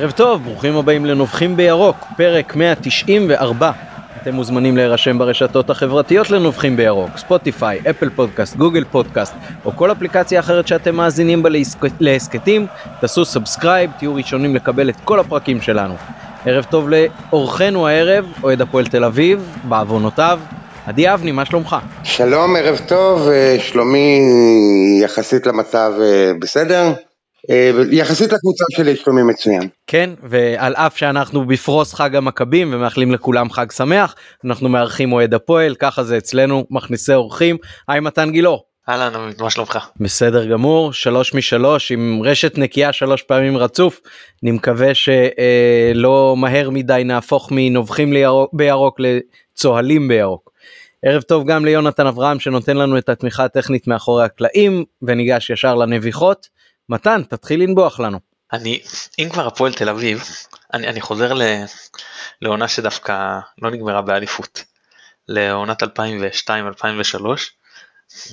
ערב טוב, ברוכים הבאים לנובחים בירוק, פרק 194. אתם מוזמנים להירשם ברשתות החברתיות לנובחים בירוק, ספוטיפיי, אפל פודקאסט, גוגל פודקאסט, או כל אפליקציה אחרת שאתם מאזינים בה להסכתים, תעשו subscribe, תהיו ראשונים לקבל את כל הפרקים שלנו. ערב טוב לאורחנו הערב, אוהד הפועל תל אביב, בעוונותיו, עדי אבני, מה שלומך? שלום, ערב טוב, אה, שלומי יחסית למצב אה, בסדר. אה, יחסית לקבוצה שלי שלומי מצוין. כן, ועל אף שאנחנו בפרוס חג המכבים ומאחלים לכולם חג שמח, אנחנו מארחים אוהד הפועל, ככה זה אצלנו, מכניסי אורחים. היי מתן גילאור. אהלן, מה שלומך? בסדר גמור, שלוש משלוש עם רשת נקייה שלוש פעמים רצוף. אני מקווה שלא מהר מדי נהפוך מנובחים בירוק לצוהלים בירוק. ערב טוב גם ליונתן אברהם שנותן לנו את התמיכה הטכנית מאחורי הקלעים וניגש ישר לנביחות. מתן תתחיל לנבוח לנו. אני אם כבר הפועל תל אביב אני, אני חוזר ל, לעונה שדווקא לא נגמרה באליפות לעונת 2002-2003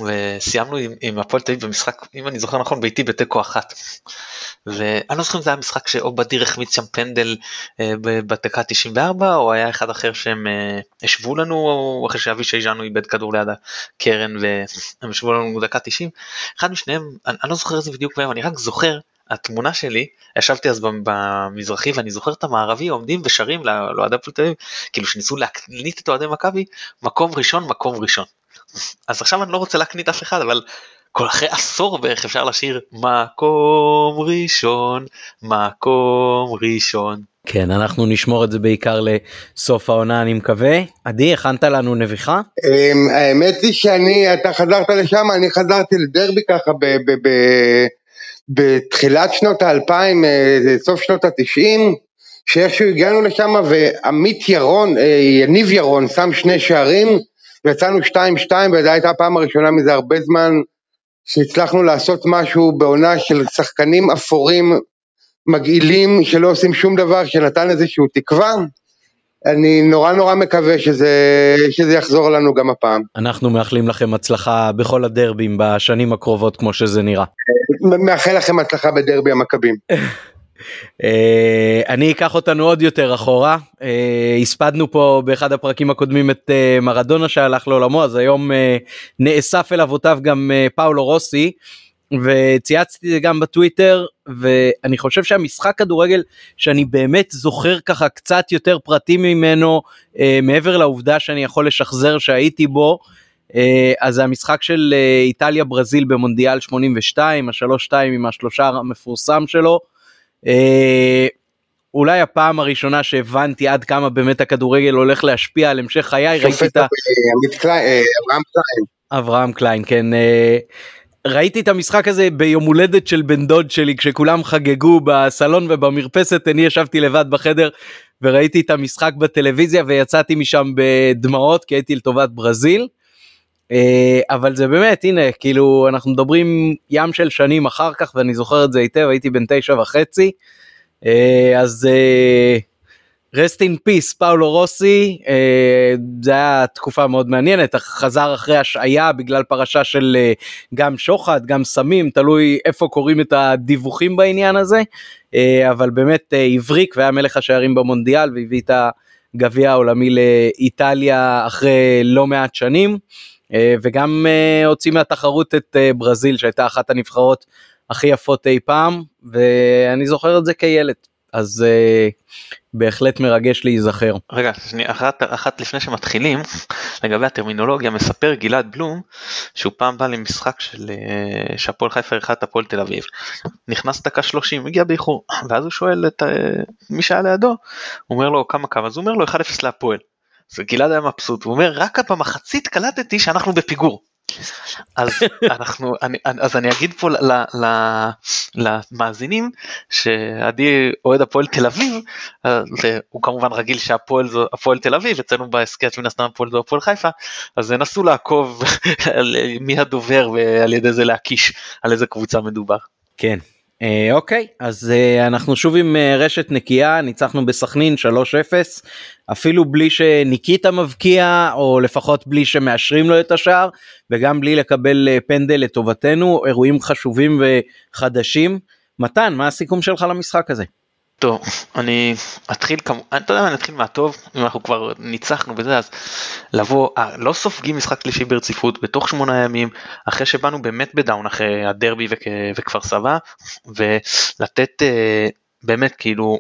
וסיימנו עם, עם הפועל תל אביב במשחק אם אני זוכר נכון ביתי בתיקו אחת. ואני לא זוכר אם זה היה משחק שעובדיר החמיץ שם פנדל אה, בדקה 94 או היה אחד אחר שהם אה, השוו לנו אחרי שאבישי ז'אנו איבד כדור ליד הקרן והם השוו לנו דקה 90. אחד משניהם אני, אני לא זוכר איזה בדיוק מהם אני רק זוכר התמונה שלי ישבתי אז במזרחי ואני זוכר את המערבי עומדים ושרים לאוהדי הפועל תל אביב כאילו שניסו להקנית את אוהדי מכבי מקום ראשון מקום ראשון. אז עכשיו אני לא רוצה להקנית אף אחד אבל כל אחרי עשור בערך אפשר לשיר מקום ראשון מקום ראשון. כן אנחנו נשמור את זה בעיקר לסוף העונה אני מקווה. עדי הכנת לנו נביחה? אמ, האמת היא שאני אתה חזרת לשם אני חזרתי לדרבי ככה בתחילת שנות האלפיים אה, סוף שנות התשעים שאיכשהו הגענו לשם ועמית ירון אה, יניב ירון שם שני שערים ויצאנו 2-2 וזו הייתה הפעם הראשונה מזה הרבה זמן שהצלחנו לעשות משהו בעונה של שחקנים אפורים מגעילים שלא עושים שום דבר שנתן איזשהו תקווה אני נורא נורא מקווה שזה, שזה יחזור לנו גם הפעם. אנחנו מאחלים לכם הצלחה בכל הדרבים בשנים הקרובות כמו שזה נראה. מאחל לכם הצלחה בדרבי המכבים. אה, אני אקח אותנו עוד יותר אחורה אה, הספדנו פה באחד הפרקים הקודמים את אה, מרדונה שהלך לעולמו אז היום נאסף אל אבותיו גם פאולו רוסי וצייצתי את זה גם בטוויטר ואני חושב שהמשחק כדורגל שאני באמת זוכר ככה קצת יותר פרטים ממנו מעבר לעובדה שאני יכול לשחזר שהייתי בו. אז זה המשחק של איטליה ברזיל במונדיאל 82 השלוש שתיים עם השלושה המפורסם שלו. אה, אולי הפעם הראשונה שהבנתי עד כמה באמת הכדורגל הולך להשפיע על המשך חיי ראיתי את ה... אה, אברהם קליין. אברהם קליין כן. אה, ראיתי את המשחק הזה ביום הולדת של בן דוד שלי כשכולם חגגו בסלון ובמרפסת אני ישבתי לבד בחדר וראיתי את המשחק בטלוויזיה ויצאתי משם בדמעות כי הייתי לטובת ברזיל. אבל זה באמת הנה כאילו אנחנו מדברים ים של שנים אחר כך ואני זוכר את זה היטב הייתי בן תשע וחצי. אז רסט אין פיס פאולו רוסי. זה היה תקופה מאוד מעניינת חזר אחרי השעיה בגלל פרשה של גם שוחד גם סמים תלוי איפה קוראים את הדיווחים בעניין הזה. אבל באמת הבריק והיה מלך השערים במונדיאל והביא את הגביע העולמי לאיטליה אחרי לא מעט שנים. אה, וגם אה, הוציא מהתחרות את אה, ברזיל שהייתה אחת הנבחרות הכי יפות אי פעם ואני זוכר את זה כילד אז בהחלט מרגש להיזכר. רגע שנייה אחת, אחת לפני שמתחילים לגבי הטרמינולוגיה מספר גלעד בלום שהוא פעם בא למשחק של שהפועל חיפה את הפועל תל אביב נכנס דקה 30 הגיע באיחור ואז הוא שואל את מי שהיה לידו הוא אומר לו כמה כמה אז הוא אומר לו 1-0 להפועל. וגלעד היה מבסוט הוא אומר רק במחצית קלטתי שאנחנו בפיגור. אז אנחנו אני אז אני אגיד פה ל, ל, למאזינים שעדי אוהד הפועל תל אביב הוא כמובן רגיל שהפועל זו הפועל תל אביב אצלנו בהסכת מן הסתם הפועל זו הפועל חיפה אז נסו לעקוב על מי הדובר ועל ידי זה להקיש על איזה קבוצה מדובר. כן אה, אוקיי אז אה, אנחנו שוב עם אה, רשת נקייה ניצחנו בסכנין 3-0 אפילו בלי שניקיטה מבקיע או לפחות בלי שמאשרים לו את השער וגם בלי לקבל פנדל לטובתנו אירועים חשובים וחדשים. מתן מה הסיכום שלך למשחק הזה? טוב, אני אתחיל כמובן, אתה יודע מה, נתחיל מהטוב, אם אנחנו כבר ניצחנו בזה, אז לבוא, אה, לא סופגים משחק שלישי ברציפות בתוך שמונה ימים, אחרי שבאנו באמת בדאון אחרי הדרבי וכ, וכפר סבא, ולתת אה, באמת כאילו,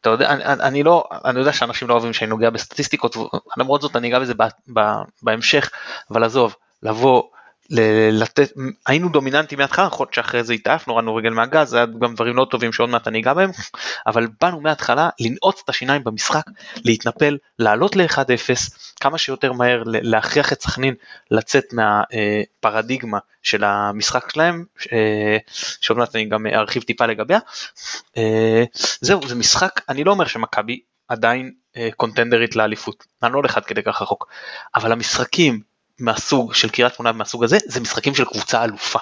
אתה יודע, אני, אני לא, אני יודע שאנשים לא אוהבים שאני נוגע בסטטיסטיקות, למרות זאת אני אגע בזה ב, ב, בהמשך, אבל עזוב, לבוא לתת, היינו דומיננטים מההתחלה, נכון שאחרי זה התעפנו, רדנו רגל מהגז, זה היה גם דברים לא טובים שעוד מעט אני אגע בהם, אבל באנו מההתחלה לנעוץ את השיניים במשחק, להתנפל, לעלות ל-1-0, כמה שיותר מהר להכריח את סכנין לצאת מהפרדיגמה של המשחק שלהם, אה, שעוד מעט אני גם ארחיב טיפה לגביה. אה, זהו, זה משחק, אני לא אומר שמכבי עדיין אה, קונטנדרית לאליפות, אני לא הולך עד כדי כך רחוק, אבל המשחקים מהסוג של קריית שמונה מהסוג הזה זה משחקים של קבוצה אלופה.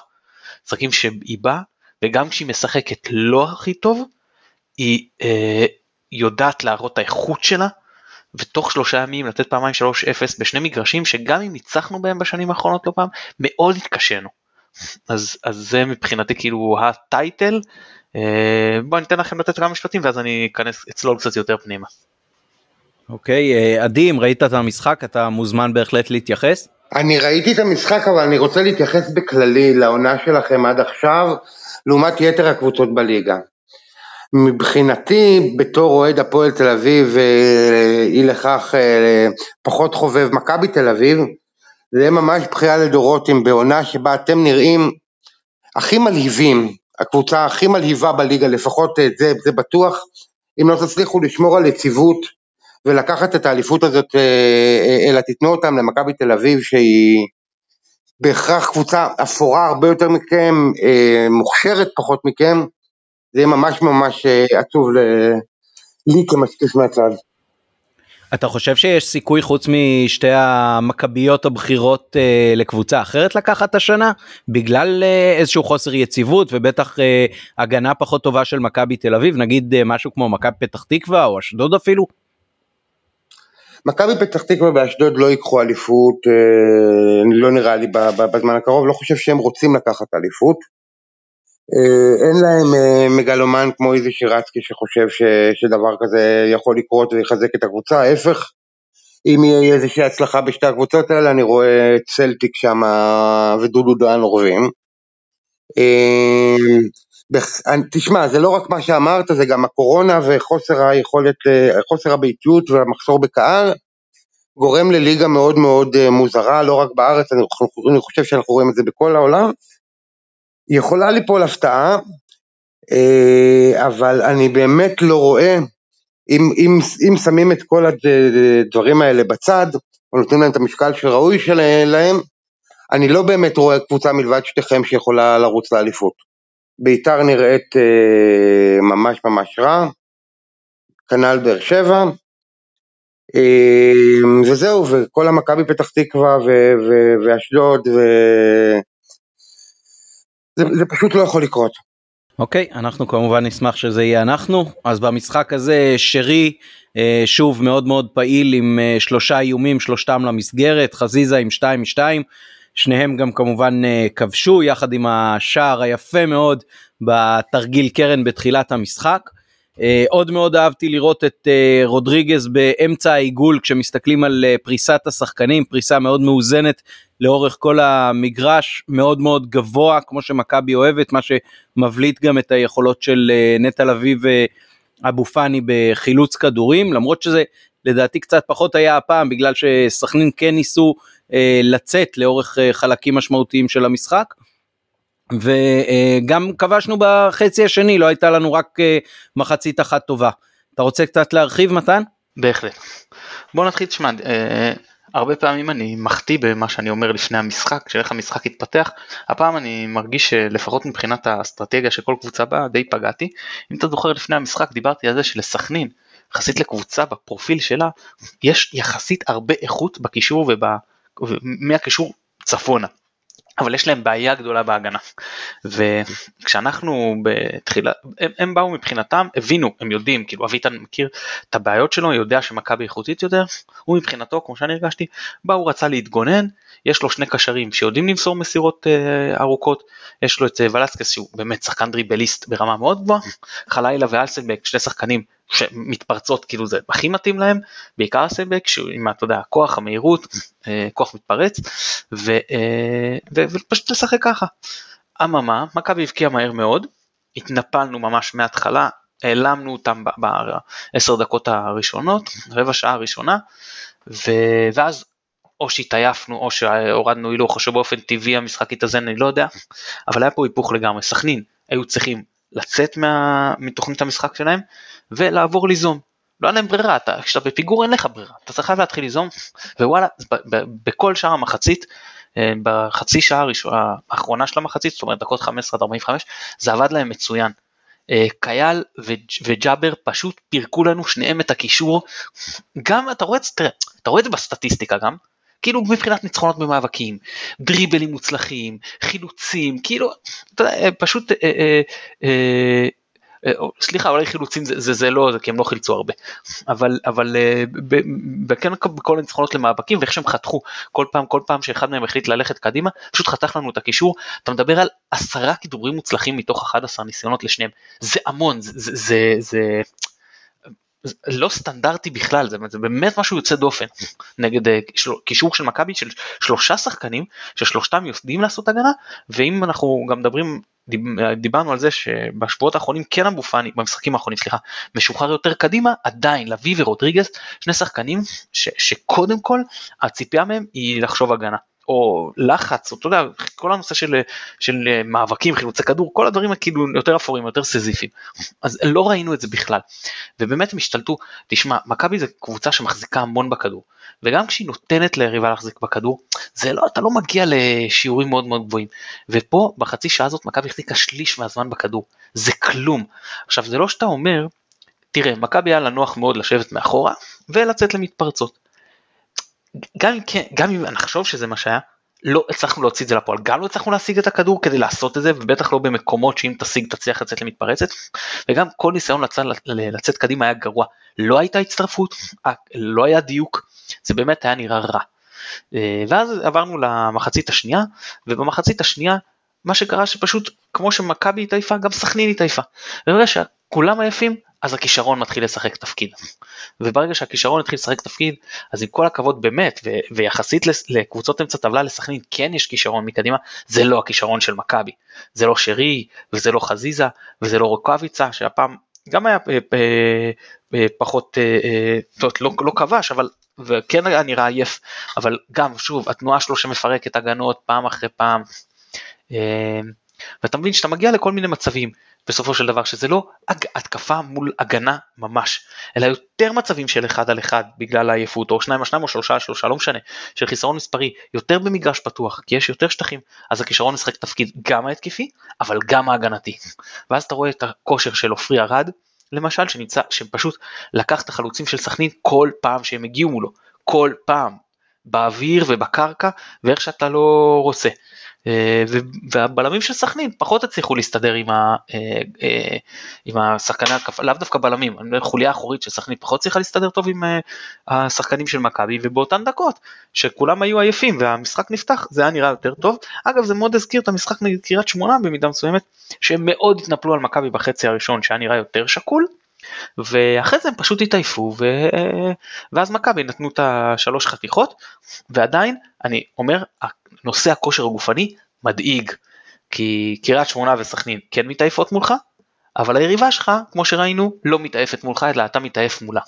משחקים שהיא באה וגם כשהיא משחקת לא הכי טוב היא אה, יודעת להראות את האיכות שלה ותוך שלושה ימים לתת פעמיים 3-0 בשני מגרשים שגם אם ניצחנו בהם בשנים האחרונות לא פעם מאוד התקשינו. אז, אז זה מבחינתי כאילו הטייטל. אה, בוא ניתן לכם לתת כמה משפטים ואז אני אכנס אצלול קצת יותר פנימה. אוקיי, אה, עדי, אם ראית את המשחק אתה מוזמן בהחלט להתייחס. אני ראיתי את המשחק אבל אני רוצה להתייחס בכללי לעונה שלכם עד עכשיו לעומת יתר הקבוצות בליגה. מבחינתי בתור אוהד הפועל תל אביב אה, אי לכך אה, פחות חובב מכבי תל אביב זה ממש בחירה לדורות אם בעונה שבה אתם נראים הכי מלהיבים, הקבוצה הכי מלהיבה בליגה לפחות אה, זה, זה בטוח אם לא תצליחו לשמור על יציבות ולקחת את האליפות הזאת, אה, אה, אלא תיתנו אותם למכבי תל אביב שהיא בהכרח קבוצה אפורה הרבה יותר מכם, אה, מוכשרת פחות מכם, זה יהיה ממש ממש עצוב לי כמשקיף מהצד. אתה חושב שיש סיכוי חוץ משתי המכביות הבכירות אה, לקבוצה אחרת לקחת השנה בגלל אה, איזשהו חוסר יציבות ובטח אה, הגנה פחות טובה של מכבי תל אביב נגיד אה, משהו כמו מכבי פתח תקווה או אשדוד אפילו? מכבי פתח תקווה ואשדוד לא ייקחו אליפות, אה, לא נראה לי בזמן הקרוב, לא חושב שהם רוצים לקחת אליפות. אה, אין להם אה, מגלומן כמו איזי שירצקי שחושב ש, שדבר כזה יכול לקרות ויחזק את הקבוצה, ההפך, אם יהיה איזושהי הצלחה בשתי הקבוצות האלה, אני רואה צלטיק שם ודודו דהן אורבים. תשמע, זה לא רק מה שאמרת, זה גם הקורונה וחוסר היכולת, חוסר הביתיות והמחסור בקהל, גורם לליגה מאוד מאוד אה, מוזרה, לא רק בארץ, אני, אני חושב שאנחנו רואים את זה בכל העולם. יכולה ליפול הפתעה, אה, אבל אני באמת לא רואה, אם, אם, אם שמים את כל הדברים האלה בצד, או נותנים להם את המשקל שראוי שלהם, אני לא באמת רואה קבוצה מלבד שתיכם שיכולה לרוץ לאליפות. ביתר נראית אה, ממש ממש רע, כנ"ל באר שבע, אה, וזהו, וכל המכבי פתח תקווה ואשדוד, ו... זה, זה פשוט לא יכול לקרות. אוקיי, okay, אנחנו כמובן נשמח שזה יהיה אנחנו, אז במשחק הזה שרי אה, שוב מאוד מאוד פעיל עם אה, שלושה איומים, שלושתם למסגרת, חזיזה עם 2-2, שניהם גם כמובן אה, כבשו יחד עם השער היפה מאוד בתרגיל קרן בתחילת המשחק. אה, עוד מאוד אהבתי לראות את אה, רודריגז באמצע העיגול כשמסתכלים על פריסת השחקנים, פריסה מאוד מאוזנת לאורך כל המגרש, מאוד מאוד גבוה כמו שמכבי אוהבת, מה שמבליט גם את היכולות של נטע לביא ואבו פאני בחילוץ כדורים, למרות שזה לדעתי קצת פחות היה הפעם בגלל שסכנין כן ניסו לצאת לאורך אה, חלקים משמעותיים של המשחק. וגם כבשנו בחצי השני לא הייתה לנו רק אה, מחצית אחת טובה. אתה רוצה קצת להרחיב מתן? בהחלט. בוא נתחיל, תשמע, אה, הרבה פעמים אני מחטיא במה שאני אומר לפני המשחק, שאיך המשחק התפתח, הפעם אני מרגיש שלפחות מבחינת האסטרטגיה של כל קבוצה בה די פגעתי. אם אתה זוכר לפני המשחק דיברתי על זה שלסכנין, יחסית לקבוצה בפרופיל שלה, יש יחסית הרבה איכות בקישור וב... מהקישור צפונה. אבל יש להם בעיה גדולה בהגנה. וכשאנחנו בתחילה, הם, הם באו מבחינתם, הבינו, הם יודעים, כאילו אביטן מכיר את הבעיות שלו, יודע שמכבי איכותית יותר, הוא מבחינתו, כמו שאני הרגשתי, בא הוא רצה להתגונן, יש לו שני קשרים שיודעים למסור מסירות אה, ארוכות, יש לו את אה, ולסקס שהוא באמת שחקן דריבליסט ברמה מאוד גבוהה, חלילה ואלסנבק שני שחקנים שמתפרצות כאילו זה הכי מתאים להם, בעיקר אסנבק עם אתה יודע הכוח המהירות, אה, כוח מתפרץ ו, אה, ו, ופשוט לשחק ככה. אממה, מכבי הבקיעה מהר מאוד, התנפלנו ממש מההתחלה, העלמנו אותם בעשר דקות הראשונות, רבע שעה הראשונה, ו... ואז או שהתעייפנו או שהורדנו הילוך או שבאופן טבעי המשחק התאזן אני לא יודע אבל היה פה היפוך לגמרי סכנין היו צריכים לצאת מה... מתוכנית המשחק שלהם ולעבור ליזום. לא היה להם ברירה, אתה, כשאתה בפיגור אין לך ברירה, אתה צריך להתחיל ליזום ווואלה ב, ב, בכל שאר המחצית אה, בחצי שעה הראשונה, האחרונה של המחצית, זאת אומרת דקות 15 עד 45, זה עבד להם מצוין. אה, קייל וג'אבר פשוט פירקו לנו שניהם את הקישור, גם אתה רואה, תראה, אתה רואה את זה בסטטיסטיקה גם, כאילו מבחינת ניצחונות במאבקים, דריבלים מוצלחים, חילוצים, כאילו, אתה יודע, פשוט, אה, אה, אה, אה, סליחה אולי חילוצים זה, זה, זה לא זה כי הם לא חילצו הרבה אבל אבל כן בכל הניצחונות למאבקים ואיך שהם חתכו כל פעם כל פעם שאחד מהם החליט ללכת קדימה פשוט חתך לנו את הקישור אתה מדבר על עשרה כידורים מוצלחים מתוך 11 ניסיונות לשניהם זה המון זה זה, זה, זה לא סטנדרטי בכלל זה, זה באמת משהו יוצא דופן. נגד אה, קישור של מכבי של שלושה שחקנים ששלושתם יודעים לעשות הגנה ואם אנחנו גם מדברים דיברנו על זה שבשבועות האחרונים כן אבו פאני במשחקים האחרונים סליחה משוחרר יותר קדימה עדיין לוי ורודריגז שני שחקנים ש, שקודם כל הציפייה מהם היא לחשוב הגנה או לחץ, או אתה יודע, כל הנושא של, של אה, מאבקים, חילוצי כדור, כל הדברים כאילו יותר אפורים, יותר סזיפיים. אז לא ראינו את זה בכלל. ובאמת הם השתלטו, תשמע, מכבי זה קבוצה שמחזיקה המון בכדור, וגם כשהיא נותנת ליריבה להחזיק בכדור, זה לא, אתה לא מגיע לשיעורים מאוד מאוד גבוהים. ופה בחצי שעה הזאת מכבי החזיקה שליש מהזמן בכדור, זה כלום. עכשיו זה לא שאתה אומר, תראה, מכבי היה לה נוח מאוד לשבת מאחורה ולצאת למתפרצות. גם כן, גם אם נחשוב שזה מה שהיה, לא הצלחנו להוציא את זה לפועל, גם לא הצלחנו להשיג את הכדור כדי לעשות את זה, ובטח לא במקומות שאם תשיג תצליח לצאת למתפרצת, וגם כל ניסיון לצאת, לצאת קדימה היה גרוע, לא הייתה הצטרפות, אה, לא היה דיוק, זה באמת היה נראה רע. אה, ואז עברנו למחצית השנייה, ובמחצית השנייה מה שקרה שפשוט כמו שמכבי התעייפה גם סכנין התעייפה. וברגע שכולם עייפים אז הכישרון מתחיל לשחק תפקיד. וברגע שהכישרון התחיל לשחק תפקיד, אז עם כל הכבוד באמת, ו- ויחסית לקבוצות אמצע טבלה לסכנין כן יש כישרון מקדימה, זה לא הכישרון של מכבי. זה לא שרי, וזה לא חזיזה, וזה לא רוקאביצה, שהפעם גם היה אה, אה, אה, פחות, לא, לא כבש, אבל וכן היה נראה עייף, אבל גם שוב התנועה שלו שמפרקת הגנות פעם אחרי פעם. ואתה מבין שאתה מגיע לכל מיני מצבים בסופו של דבר שזה לא התקפה מול הגנה ממש אלא יותר מצבים של אחד על אחד בגלל העייפות או שניים על שניים או שלושה על שלושה לא משנה של חיסרון מספרי יותר במגרש פתוח כי יש יותר שטחים אז הכישרון משחק תפקיד גם ההתקפי אבל גם ההגנתי. ואז אתה רואה את הכושר של עופרי ארד למשל שנמצא שפשוט לקח את החלוצים של סכנין כל פעם שהם הגיעו מולו כל פעם באוויר ובקרקע ואיך שאתה לא רוצה והבלמים של סכנין פחות הצליחו להסתדר עם, אה, אה, עם השחקני התקפה, לאו דווקא בלמים, חוליה אחורית של סכנין פחות צריכה להסתדר טוב עם השחקנים של מכבי ובאותן דקות שכולם היו עייפים והמשחק נפתח זה היה נראה יותר טוב. אגב זה מאוד הזכיר את המשחק נגד קריית שמונה במידה מסוימת שהם מאוד התנפלו על מכבי בחצי הראשון שהיה נראה יותר שקול. ואחרי זה הם פשוט התעייפו ו... ואז מכבי נתנו את השלוש חתיכות ועדיין אני אומר נושא הכושר הגופני מדאיג כי קריית שמונה וסכנין כן מתעייפות מולך אבל היריבה שלך כמו שראינו לא מתעייפת מולך אלא אתה מתעייף מולה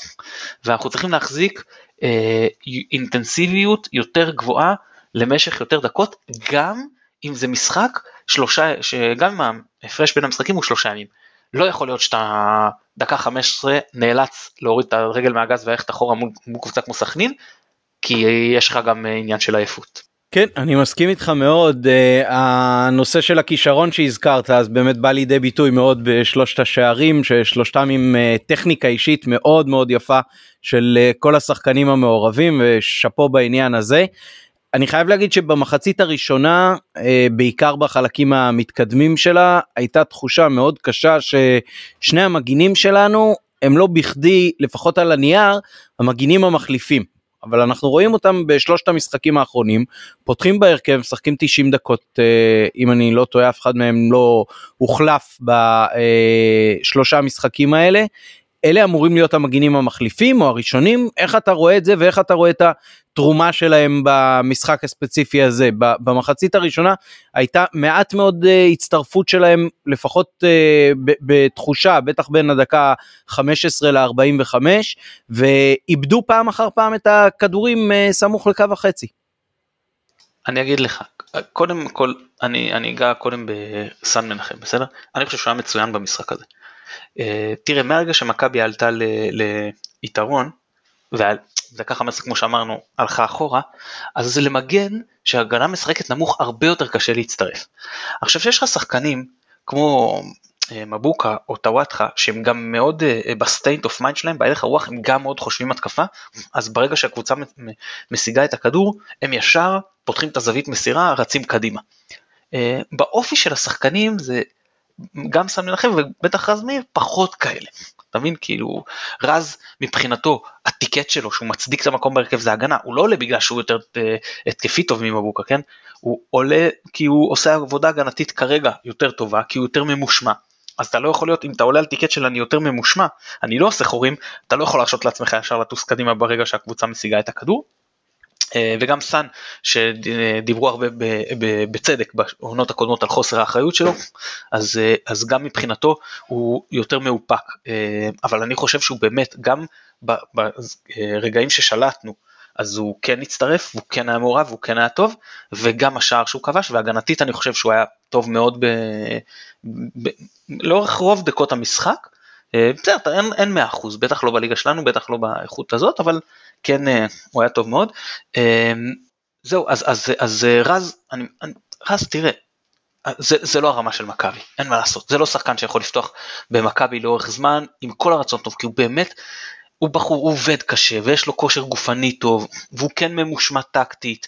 ואנחנו צריכים להחזיק אה, אינטנסיביות יותר גבוהה למשך יותר דקות גם אם זה משחק שלושה שגם אם ההפרש בין המשחקים הוא שלושה ימים. לא יכול להיות שאתה דקה 15 נאלץ להוריד את הרגל מהגז וללכת אחורה מול, קבוצה כמו סכנין, כי יש לך גם עניין של עייפות. כן אני מסכים איתך מאוד uh, הנושא של הכישרון שהזכרת אז באמת בא לידי ביטוי מאוד בשלושת השערים ששלושתם עם uh, טכניקה אישית מאוד מאוד יפה של כל השחקנים המעורבים ושאפו בעניין הזה. אני חייב להגיד שבמחצית הראשונה, בעיקר בחלקים המתקדמים שלה, הייתה תחושה מאוד קשה ששני המגינים שלנו הם לא בכדי, לפחות על הנייר, המגינים המחליפים. אבל אנחנו רואים אותם בשלושת המשחקים האחרונים, פותחים בהרכב, משחקים 90 דקות, אה, אם אני לא טועה, אף אחד מהם לא הוחלף בשלושה המשחקים האלה. אלה אמורים להיות המגינים המחליפים או הראשונים, איך אתה רואה את זה ואיך אתה רואה את התרומה שלהם במשחק הספציפי הזה. במחצית הראשונה הייתה מעט מאוד uh, הצטרפות שלהם, לפחות uh, בתחושה, בטח בין הדקה 15 ל-45, ואיבדו פעם אחר פעם את הכדורים uh, סמוך לקו החצי. אני אגיד לך, קודם כל, אני, אני אגע קודם בסן מנחם, בסדר? אני חושב שהוא היה מצוין במשחק הזה. אה, תראה מהרגע שמכבי עלתה ליתרון ודקה 15 כמו שאמרנו הלכה אחורה אז זה למגן שהגנה משחקת נמוך הרבה יותר קשה להצטרף. עכשיו שיש לך שחקנים כמו אה, מבוקה או טוואטחה שהם גם מאוד אה, ב state of mind שלהם בהלך הרוח הם גם מאוד חושבים התקפה אז ברגע שהקבוצה משיגה את הכדור הם ישר פותחים את הזווית מסירה רצים קדימה. באופי של השחקנים זה גם סן מנחם ובטח רז מאיר פחות כאלה. אתה מבין? כאילו רז מבחינתו הטיקט שלו שהוא מצדיק את המקום בהרכב זה הגנה. הוא לא עולה בגלל שהוא יותר אה, התקפי טוב ממבוקה כן? הוא עולה כי הוא עושה עבודה הגנתית כרגע יותר טובה כי הוא יותר ממושמע. אז אתה לא יכול להיות אם אתה עולה על טיקט של אני יותר ממושמע אני לא עושה חורים אתה לא יכול להרשות לעצמך ישר לטוס קדימה ברגע שהקבוצה משיגה את הכדור וגם סאן שדיברו הרבה בצדק בעונות הקודמות על חוסר האחריות שלו אז, אה, אז גם מבחינתו הוא יותר מאופק. אה, אבל אני חושב שהוא באמת גם ברגעים ששלטנו אז הוא כן הצטרף הוא כן היה מעורב הוא כן היה טוב וגם השער שהוא כבש והגנתית אני חושב שהוא היה טוב מאוד ב, ב, לאורך רוב דקות המשחק בסדר אין, אין 100% בטח לא בליגה שלנו בטח לא באיכות הזאת אבל כן אה, הוא היה טוב מאוד. אה, זהו אז אז אז אה, רז אני, אני רז תראה זה, זה לא הרמה של מכבי אין מה לעשות זה לא שחקן שיכול לפתוח במכבי לאורך זמן עם כל הרצון טוב כי הוא באמת הוא בחור הוא עובד קשה ויש לו כושר גופני טוב והוא כן ממושמע טקטית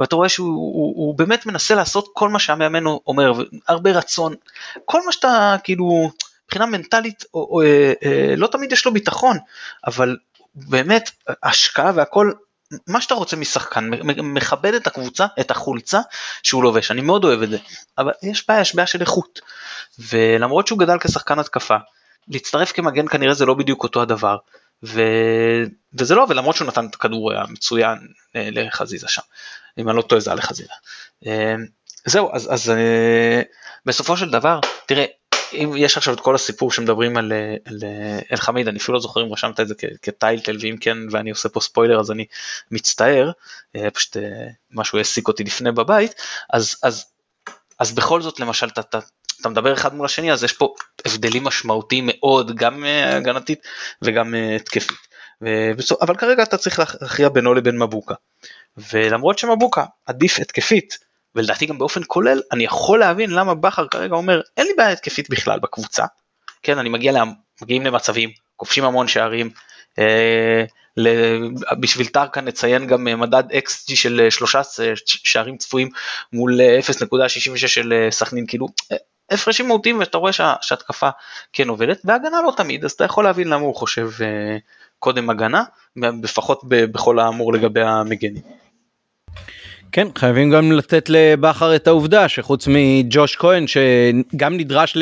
ואתה רואה שהוא הוא, הוא באמת מנסה לעשות כל מה שהמאמן אומר הרבה רצון כל מה שאתה כאילו מבחינה מנטלית או, או, אה, אה, לא תמיד יש לו ביטחון אבל באמת השקעה והכל מה שאתה רוצה משחקן מכבד את הקבוצה את החולצה שהוא לובש אני מאוד אוהב את זה אבל יש בעיה יש בעיה של איכות ולמרות שהוא גדל כשחקן התקפה להצטרף כמגן כנראה זה לא בדיוק אותו הדבר ו... וזה לא ולמרות שהוא נתן את הכדור המצוין אה, לחזיזה שם אם אני לא טועה זה היה לחזיזה. זהו אז, אז בסופו של דבר תראה אם יש עכשיו את כל הסיפור שמדברים על, על אלחמיד, אני אפילו לא זוכר אם רשמת את זה כטיילטל, ואם כן ואני עושה פה ספוילר אז אני מצטער, אה, פשוט אה, משהו העסיק אותי לפני בבית, אז, אז, אז בכל זאת למשל אתה, אתה, אתה מדבר אחד מול השני אז יש פה הבדלים משמעותיים מאוד, גם אה, הגנתית וגם התקפית. אבל כרגע אתה צריך להכריע בינו לבין מבוקה. ולמרות שמבוקה עדיף התקפית ולדעתי גם באופן כולל, אני יכול להבין למה בכר כרגע אומר, אין לי בעיה התקפית בכלל בקבוצה, כן, אני מגיע, לה, מגיעים למצבים, כובשים המון שערים, אה, בשביל טרקה נציין גם מדד XG של שלושה שערים צפויים מול 0.66 של סכנין, כאילו הפרשים מהותיים ואתה רואה שה, שהתקפה כן עובדת והגנה לא תמיד אז אתה יכול להבין למה הוא חושב אה, קודם הגנה לפחות בכל האמור לגבי המגנים. כן, חייבים גם לתת לבכר את העובדה שחוץ מג'וש כהן שגם נדרש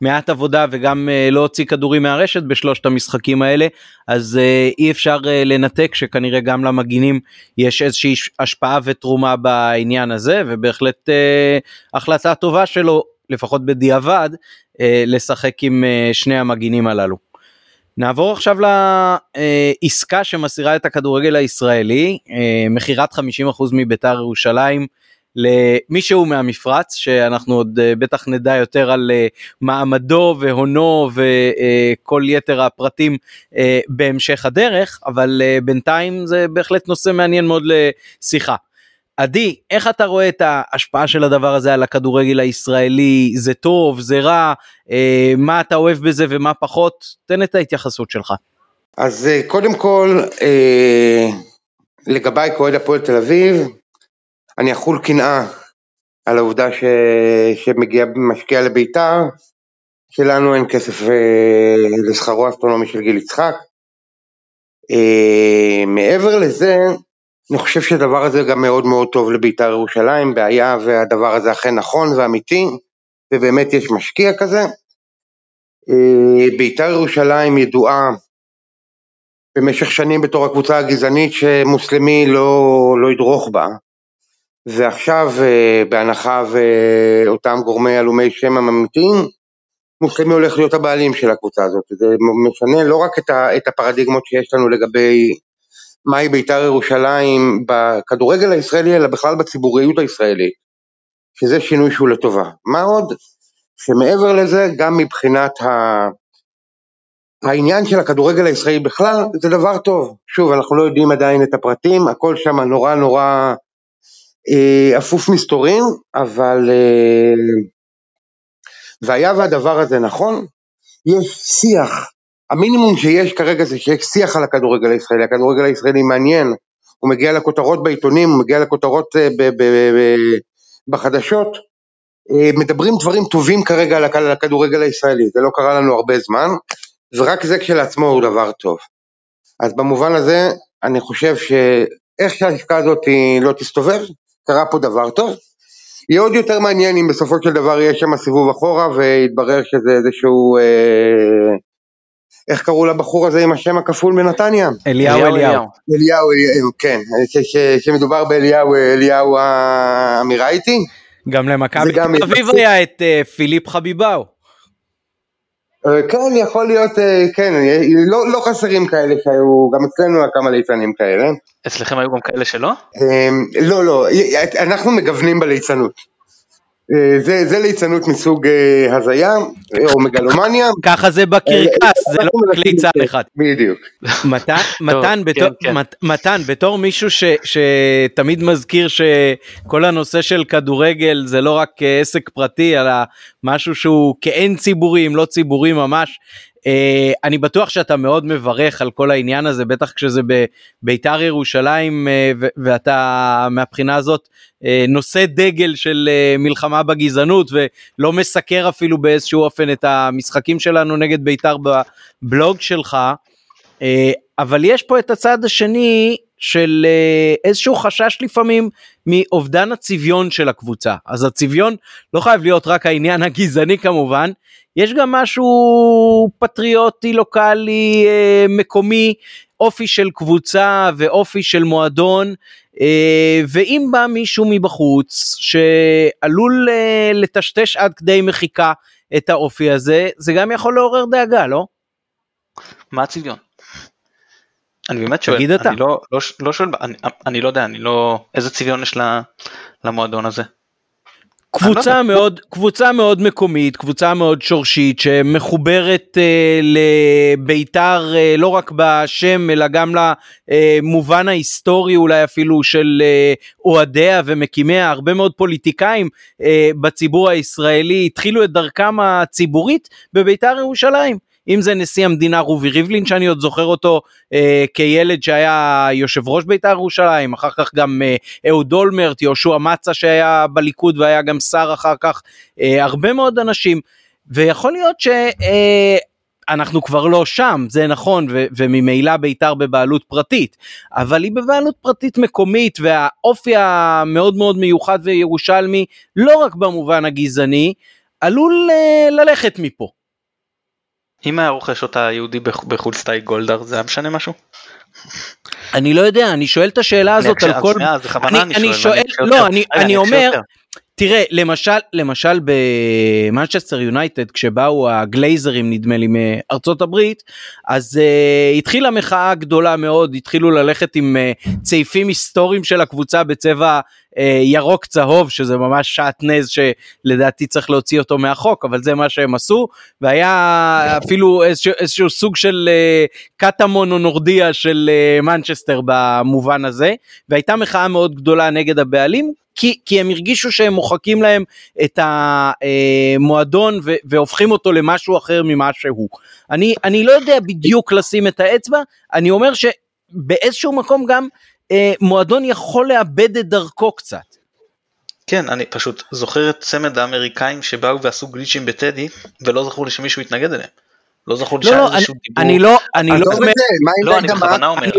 למעט עבודה וגם אה, לא הוציא כדורים מהרשת בשלושת המשחקים האלה, אז אה, אי אפשר אה, לנתק שכנראה גם למגינים יש איזושהי השפעה ותרומה בעניין הזה, ובהחלט החלטה טובה שלו, לפחות בדיעבד, לשחק עם שני המגינים הללו. נעבור עכשיו לעסקה שמסירה את הכדורגל הישראלי, אה, מכירת 50% מביתר ירושלים למישהו מהמפרץ, שאנחנו עוד אה, בטח נדע יותר על אה, מעמדו והונו וכל יתר הפרטים בהמשך הדרך, אבל בינתיים זה בהחלט נושא מעניין מאוד לשיחה. עדי, איך אתה רואה את ההשפעה של הדבר הזה על הכדורגל הישראלי? זה טוב, זה רע? אה, מה אתה אוהב בזה ומה פחות? תן את ההתייחסות שלך. אז אה, קודם כל, אה, לגביי כאוהד הפועל תל אביב, אני אכול קנאה על העובדה ש... שמגיע משקיע לביתר, שלנו אין כסף אה, לשכרו האסטרונומי של גיל יצחק. אה, מעבר לזה, אני חושב שהדבר הזה גם מאוד מאוד טוב לביתר ירושלים, בעיה והדבר הזה אכן נכון ואמיתי, ובאמת יש משקיע כזה. אה, ביתר ירושלים ידועה במשך שנים בתור הקבוצה הגזענית שמוסלמי לא, לא ידרוך בה, ועכשיו אה, בהנחה ואותם גורמי הלומי שם אמיתיים, מוסלמי הולך להיות הבעלים של הקבוצה הזאת, זה משנה לא רק את הפרדיגמות שיש לנו לגבי מהי בית"ר ירושלים בכדורגל הישראלי, אלא בכלל בציבוריות הישראלית, שזה שינוי שהוא לטובה. מה עוד? שמעבר לזה, גם מבחינת ה... העניין של הכדורגל הישראלי בכלל, זה דבר טוב. שוב, אנחנו לא יודעים עדיין את הפרטים, הכל שם נורא נורא אה, אפוף מסתורים, אבל אה, והיה והדבר הזה נכון, יש שיח המינימום שיש כרגע זה שיש שיח על הכדורגל הישראלי, הכדורגל הישראלי מעניין, הוא מגיע לכותרות בעיתונים, הוא מגיע לכותרות ב- בחדשות, uh, מדברים דברים טובים כרגע על הכדורגל הישראלי, זה לא קרה לנו הרבה זמן, ורק זה כשלעצמו הוא דבר טוב. אז במובן הזה, אני חושב שאיך שהעסקה הזאת לא תסתובב, קרה פה דבר טוב. יהיה עוד יותר מעניין אם בסופו של דבר יהיה שם סיבוב אחורה ויתברר שזה איזשהו אה, איך קראו לבחור הזה עם השם הכפול מנתניה? אליהו אליהו. אליהו, אליהו, כן, שמדובר באליהו אליהו האמירייטי. גם למכבי תל אביב היה את אה, פיליפ חביבאו. אה, כן, יכול להיות, אה, כן, לא, לא חסרים כאלה שהיו, גם אצלנו היה כמה ליצנים כאלה. אצלכם היו גם כאלה שלא? לא, לא, אנחנו מגוונים בליצנות. אה, זה, זה ליצנות מסוג אה, הזיה או מגלומניה. ככה זה בקרקס, זה לא רק ליצן אחד. בדיוק. מתן, מתן, בתור, כן, כן. מתן, בתור מישהו ש, שתמיד מזכיר שכל הנושא של כדורגל זה לא רק עסק פרטי, אלא משהו שהוא כאין ציבורי, אם לא ציבורי ממש. Uh, אני בטוח שאתה מאוד מברך על כל העניין הזה, בטח כשזה בביתר ירושלים uh, ואתה מהבחינה הזאת uh, נושא דגל של מלחמה בגזענות ולא מסקר אפילו באיזשהו אופן את המשחקים שלנו נגד ביתר בבלוג שלך, אבל יש פה את הצד השני של uh, איזשהו חשש לפעמים מאובדן הצביון של הקבוצה. אז הצביון לא חייב להיות רק העניין הגזעני כמובן, יש גם משהו פטריוטי, לוקאלי, אה, מקומי, אופי של קבוצה ואופי של מועדון, אה, ואם בא מישהו מבחוץ שעלול אה, לטשטש עד כדי מחיקה את האופי הזה, זה גם יכול לעורר דאגה, לא? מה הצביון? אני באמת שואל, תגיד אתה. אני לא, לא, לא שואל, אני, אני לא יודע, אני לא, איזה צביון יש למועדון הזה? קבוצה מאוד קבוצה מאוד מקומית קבוצה מאוד שורשית שמחוברת uh, לביתר uh, לא רק בשם אלא גם למובן ההיסטורי אולי אפילו של uh, אוהדיה ומקימיה הרבה מאוד פוליטיקאים uh, בציבור הישראלי התחילו את דרכם הציבורית בביתר ירושלים. אם זה נשיא המדינה רובי ריבלין שאני עוד זוכר אותו אה, כילד שהיה יושב ראש בית"ר ירושלים, אחר כך גם אה, אהוד אולמרט, יהושע מצה שהיה בליכוד והיה גם שר אחר כך, אה, הרבה מאוד אנשים, ויכול להיות ש... אה, אנחנו כבר לא שם, זה נכון, ו- וממילא בית"ר בבעלות פרטית, אבל היא בבעלות פרטית מקומית, והאופי המאוד מאוד מיוחד וירושלמי, לא רק במובן הגזעני, עלול uh, ללכת מפה. אם היה רוכש אותה יהודי בחו"ל style גולדהר זה היה משנה משהו? אני לא יודע, אני שואל את השאלה הזאת על כל... אני שואל, לא, אני אומר, תראה, למשל, למשל במנצ'סטר יונייטד, כשבאו הגלייזרים נדמה לי מארצות הברית, אז אה, התחילה מחאה גדולה מאוד, התחילו ללכת עם uh, צעיפים היסטוריים של הקבוצה בצבע ירוק צהוב, שזה ממש שעטנז שלדעתי צריך להוציא אותו מהחוק, אבל זה מה שהם עשו, והיה אפילו איזשהו, איזשהו סוג של uh, קטמון או נורדיה של מנצ'סטר במובן הזה, והייתה מחאה מאוד גדולה נגד הבעלים. כי, כי הם הרגישו שהם מוחקים להם את המועדון ו, והופכים אותו למשהו אחר ממה שהוא. אני, אני לא יודע בדיוק לשים את האצבע, אני אומר שבאיזשהו מקום גם אה, מועדון יכול לאבד את דרכו קצת. כן, אני פשוט זוכר את צמד האמריקאים שבאו ועשו גליצ'ים בטדי, ולא זכור לי שמישהו התנגד אליהם. לא זכור לי לא, שהיה לא, איזשהו אני- דיבור. אני לא, אני לא עזוב אומר, לא, אני? בכוונה אומר,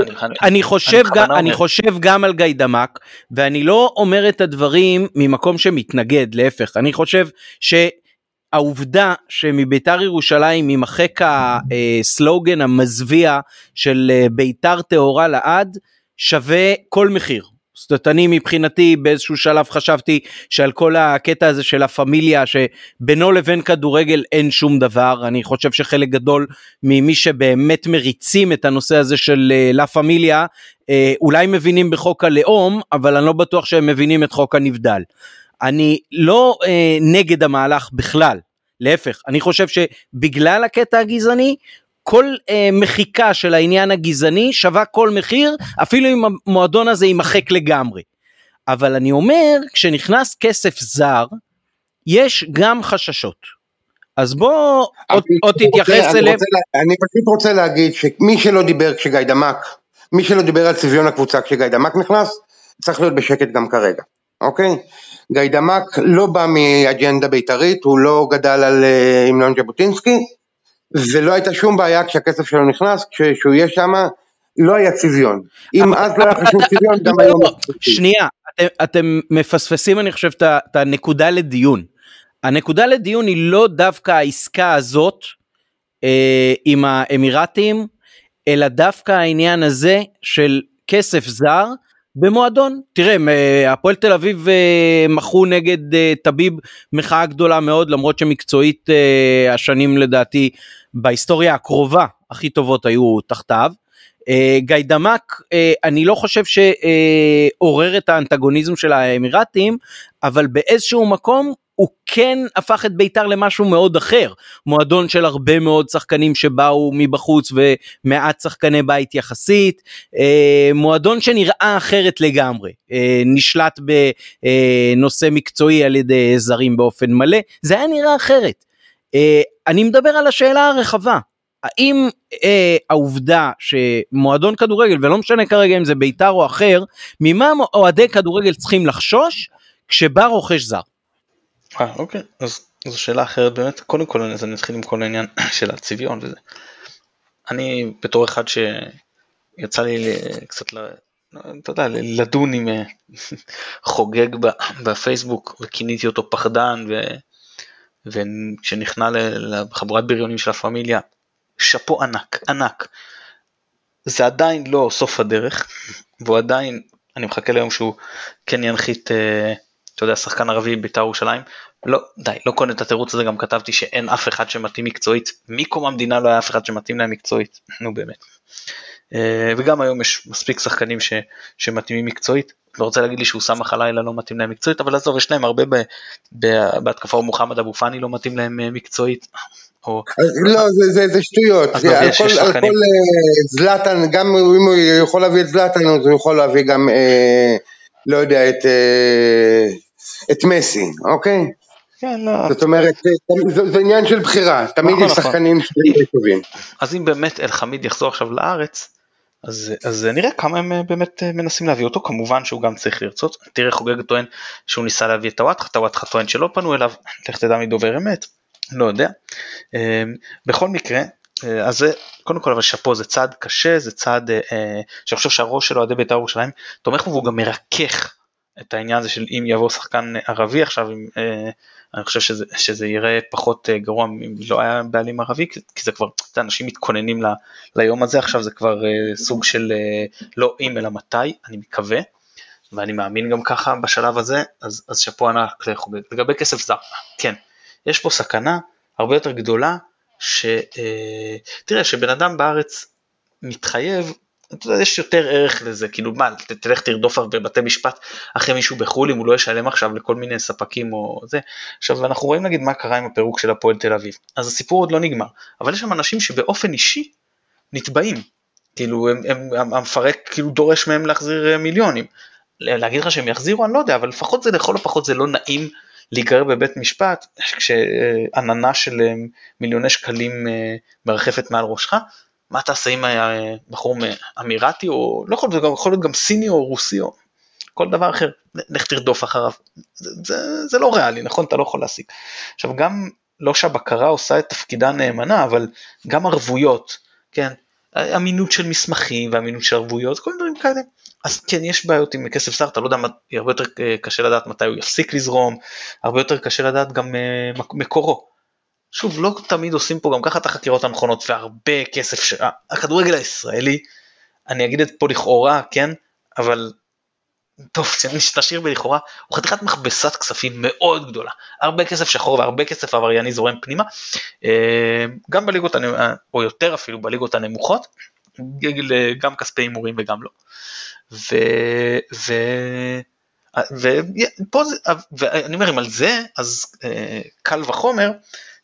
אני- חושב, גם, אני. חושב גם על גיידמק, ואני לא אומר את הדברים ממקום שמתנגד, להפך, אני חושב שהעובדה שמביתר ירושלים יימחק הסלוגן המזוויע של אה, ביתר טהורה לעד, שווה כל מחיר. זאת אומרת, אני מבחינתי באיזשהו שלב חשבתי שעל כל הקטע הזה של הפמיליה שבינו לבין כדורגל אין שום דבר, אני חושב שחלק גדול ממי שבאמת מריצים את הנושא הזה של אה, לה פמיליה, אה, אולי מבינים בחוק הלאום, אבל אני לא בטוח שהם מבינים את חוק הנבדל. אני לא אה, נגד המהלך בכלל, להפך, אני חושב שבגלל הקטע הגזעני, כל אה, מחיקה של העניין הגזעני שווה כל מחיר, אפילו אם המועדון הזה יימחק לגמרי. אבל אני אומר, כשנכנס כסף זר, יש גם חששות. אז בוא עוד, עוד תתייחס אליהם. אני פשוט רוצה להגיד שמי שלא דיבר כשגיידמק, מי שלא דיבר על צביון הקבוצה כשגיידמק נכנס, צריך להיות בשקט גם כרגע, אוקיי? גיידמק לא בא מאג'נדה בית"רית, הוא לא גדל על אה, המנון ז'בוטינסקי, ולא הייתה שום בעיה כשהכסף שלו נכנס, כשהוא יהיה שם, לא היה צביון. אם אז לא היה חשוב צביון, גם היום לא, לא. שנייה, אתם, מפספסים אני חושב את הנקודה לדיון. הנקודה לדיון היא לא דווקא העסקה הזאת אה, עם האמירתים, אלא דווקא העניין הזה של כסף זר במועדון. תראה, הפועל תל אביב אה, מחו נגד אה, טביב מחאה גדולה מאוד, למרות שמקצועית אה, השנים לדעתי בהיסטוריה הקרובה הכי טובות היו תחתיו. אה, גיידמק, אה, אני לא חושב שעורר את האנטגוניזם של האמירתים, אבל באיזשהו מקום הוא כן הפך את בית"ר למשהו מאוד אחר. מועדון של הרבה מאוד שחקנים שבאו מבחוץ ומעט שחקני בית יחסית, אה, מועדון שנראה אחרת לגמרי, אה, נשלט בנושא מקצועי על ידי זרים באופן מלא, זה היה נראה אחרת. אה, אני מדבר על השאלה הרחבה, האם אה, העובדה שמועדון כדורגל, ולא משנה כרגע אם זה בית"ר או אחר, ממה אוהדי כדורגל צריכים לחשוש כשבא רוכש זר? אה, אוקיי, אז זו שאלה אחרת באמת. קודם כל אז אני אתחיל עם כל העניין של הצביון וזה. אני בתור אחד שיצא לי ל- קצת, ל- אתה יודע, לדון עם אה, חוגג בפייסבוק וכיניתי אותו פחדן ו... וכשנכנע לחבורת בריונים של הפמיליה, שאפו ענק, ענק. זה עדיין לא סוף הדרך, והוא עדיין, אני מחכה ליום שהוא כן ינחית, אה, אתה יודע, שחקן ערבי בית"ר ירושלים. לא, די, לא קונה את התירוץ הזה, גם כתבתי שאין אף אחד שמתאים מקצועית, מקום המדינה לא היה אף אחד שמתאים להם מקצועית, נו באמת. אה, וגם היום יש מספיק שחקנים ש, שמתאימים מקצועית, לא רוצה להגיד לי שהוא סמך הלילה לא מתאים להם מקצועית, אבל עזוב, יש להם הרבה ב, ב, בהתקפה, או מוחמד אבו פאני לא מתאים להם אה, מקצועית, או לא, זה, זה, זה שטויות. זה, על יש- כל, יש על כל. אה, זלאטן, גם אם הוא יכול להביא את זלאטן, אז הוא יכול להביא גם, אה, לא יודע, את, אה, את מסי, אוקיי? כן, לא, זאת אומרת, זה, זה עניין של בחירה, תמיד נכון, יש נכון. שחקנים שהם טובים. אז אם באמת אלחמיד יחזור עכשיו לארץ, אז, אז נראה כמה הם אה, באמת אה, מנסים להביא אותו, כמובן שהוא גם צריך לרצות. תראה חוגג טוען שהוא ניסה להביא את טוואטחה, טוואטחה טוען שלא פנו אליו, לך תדע מי דובר אמת, לא יודע. אה, בכל מקרה, אז זה, קודם כל אבל שאפו זה צעד קשה, זה צעד שאני חושב שהראש של אוהדי בית"ר ירושלים תומך בו והוא גם מרכך את העניין הזה של אם יבוא שחקן ערבי עכשיו, אם, אה, אני חושב שזה, שזה יראה פחות אה, גרוע אם לא היה בעלים ערבי, כי כי זה כבר, יודע, אנשים מתכוננים ל, ליום הזה עכשיו, זה כבר אה, סוג של אה, לא אם אלא מתי, אני מקווה, ואני מאמין גם ככה בשלב הזה, אז, אז שאפו ענק לחוגג. לגבי כסף זר, כן, יש פה סכנה הרבה יותר גדולה, ש... אה, שבן אדם בארץ מתחייב, אתה יודע, יש יותר ערך לזה, כאילו מה, תלך תרדוף בבתי משפט אחרי מישהו בחו"ל אם הוא לא ישלם עכשיו לכל מיני ספקים או זה. עכשיו אנחנו רואים נגיד מה קרה עם הפירוק של הפועל תל אביב, אז הסיפור עוד לא נגמר, אבל יש שם אנשים שבאופן אישי נתבעים, כאילו הם, הם, הם, המפרק כאילו דורש מהם להחזיר אה, מיליונים. להגיד לך שהם יחזירו אני לא יודע, אבל לפחות זה לכל הפחות זה לא נעים להיגרר בבית משפט כשעננה של אה, מיליוני שקלים אה, מרחפת מעל ראשך. מה תעשה אה, בחור אמירתי או לא יכול להיות, יכול להיות גם סיני או רוסי או כל דבר אחר, לך תרדוף אחריו. זה, זה, זה לא ריאלי, נכון? אתה לא יכול להשיג. עכשיו גם לא שהבקרה עושה את תפקידה נאמנה, אבל גם ערבויות, כן? אמינות של מסמכים ואמינות של ערבויות, כל מיני דברים כאלה. אז כן, יש בעיות עם כסף זר, אתה לא יודע, הרבה יותר קשה לדעת מתי הוא יפסיק לזרום, הרבה יותר קשה לדעת גם uh, מקורו. שוב, לא תמיד עושים פה גם ככה את החקירות הנכונות והרבה כסף, ש... הכדורגל הישראלי, אני אגיד את פה לכאורה, כן, אבל טוב, נשאיר בלכאורה, הוא חתיכת מכבסת כספים מאוד גדולה, הרבה כסף שחור והרבה כסף עברייני זורם פנימה, אה, גם בליגות, או יותר אפילו בליגות הנמוכות, גם כספי הימורים וגם לא. ו... ו... ופה זה, ואני אומר אם על זה אז אה, קל וחומר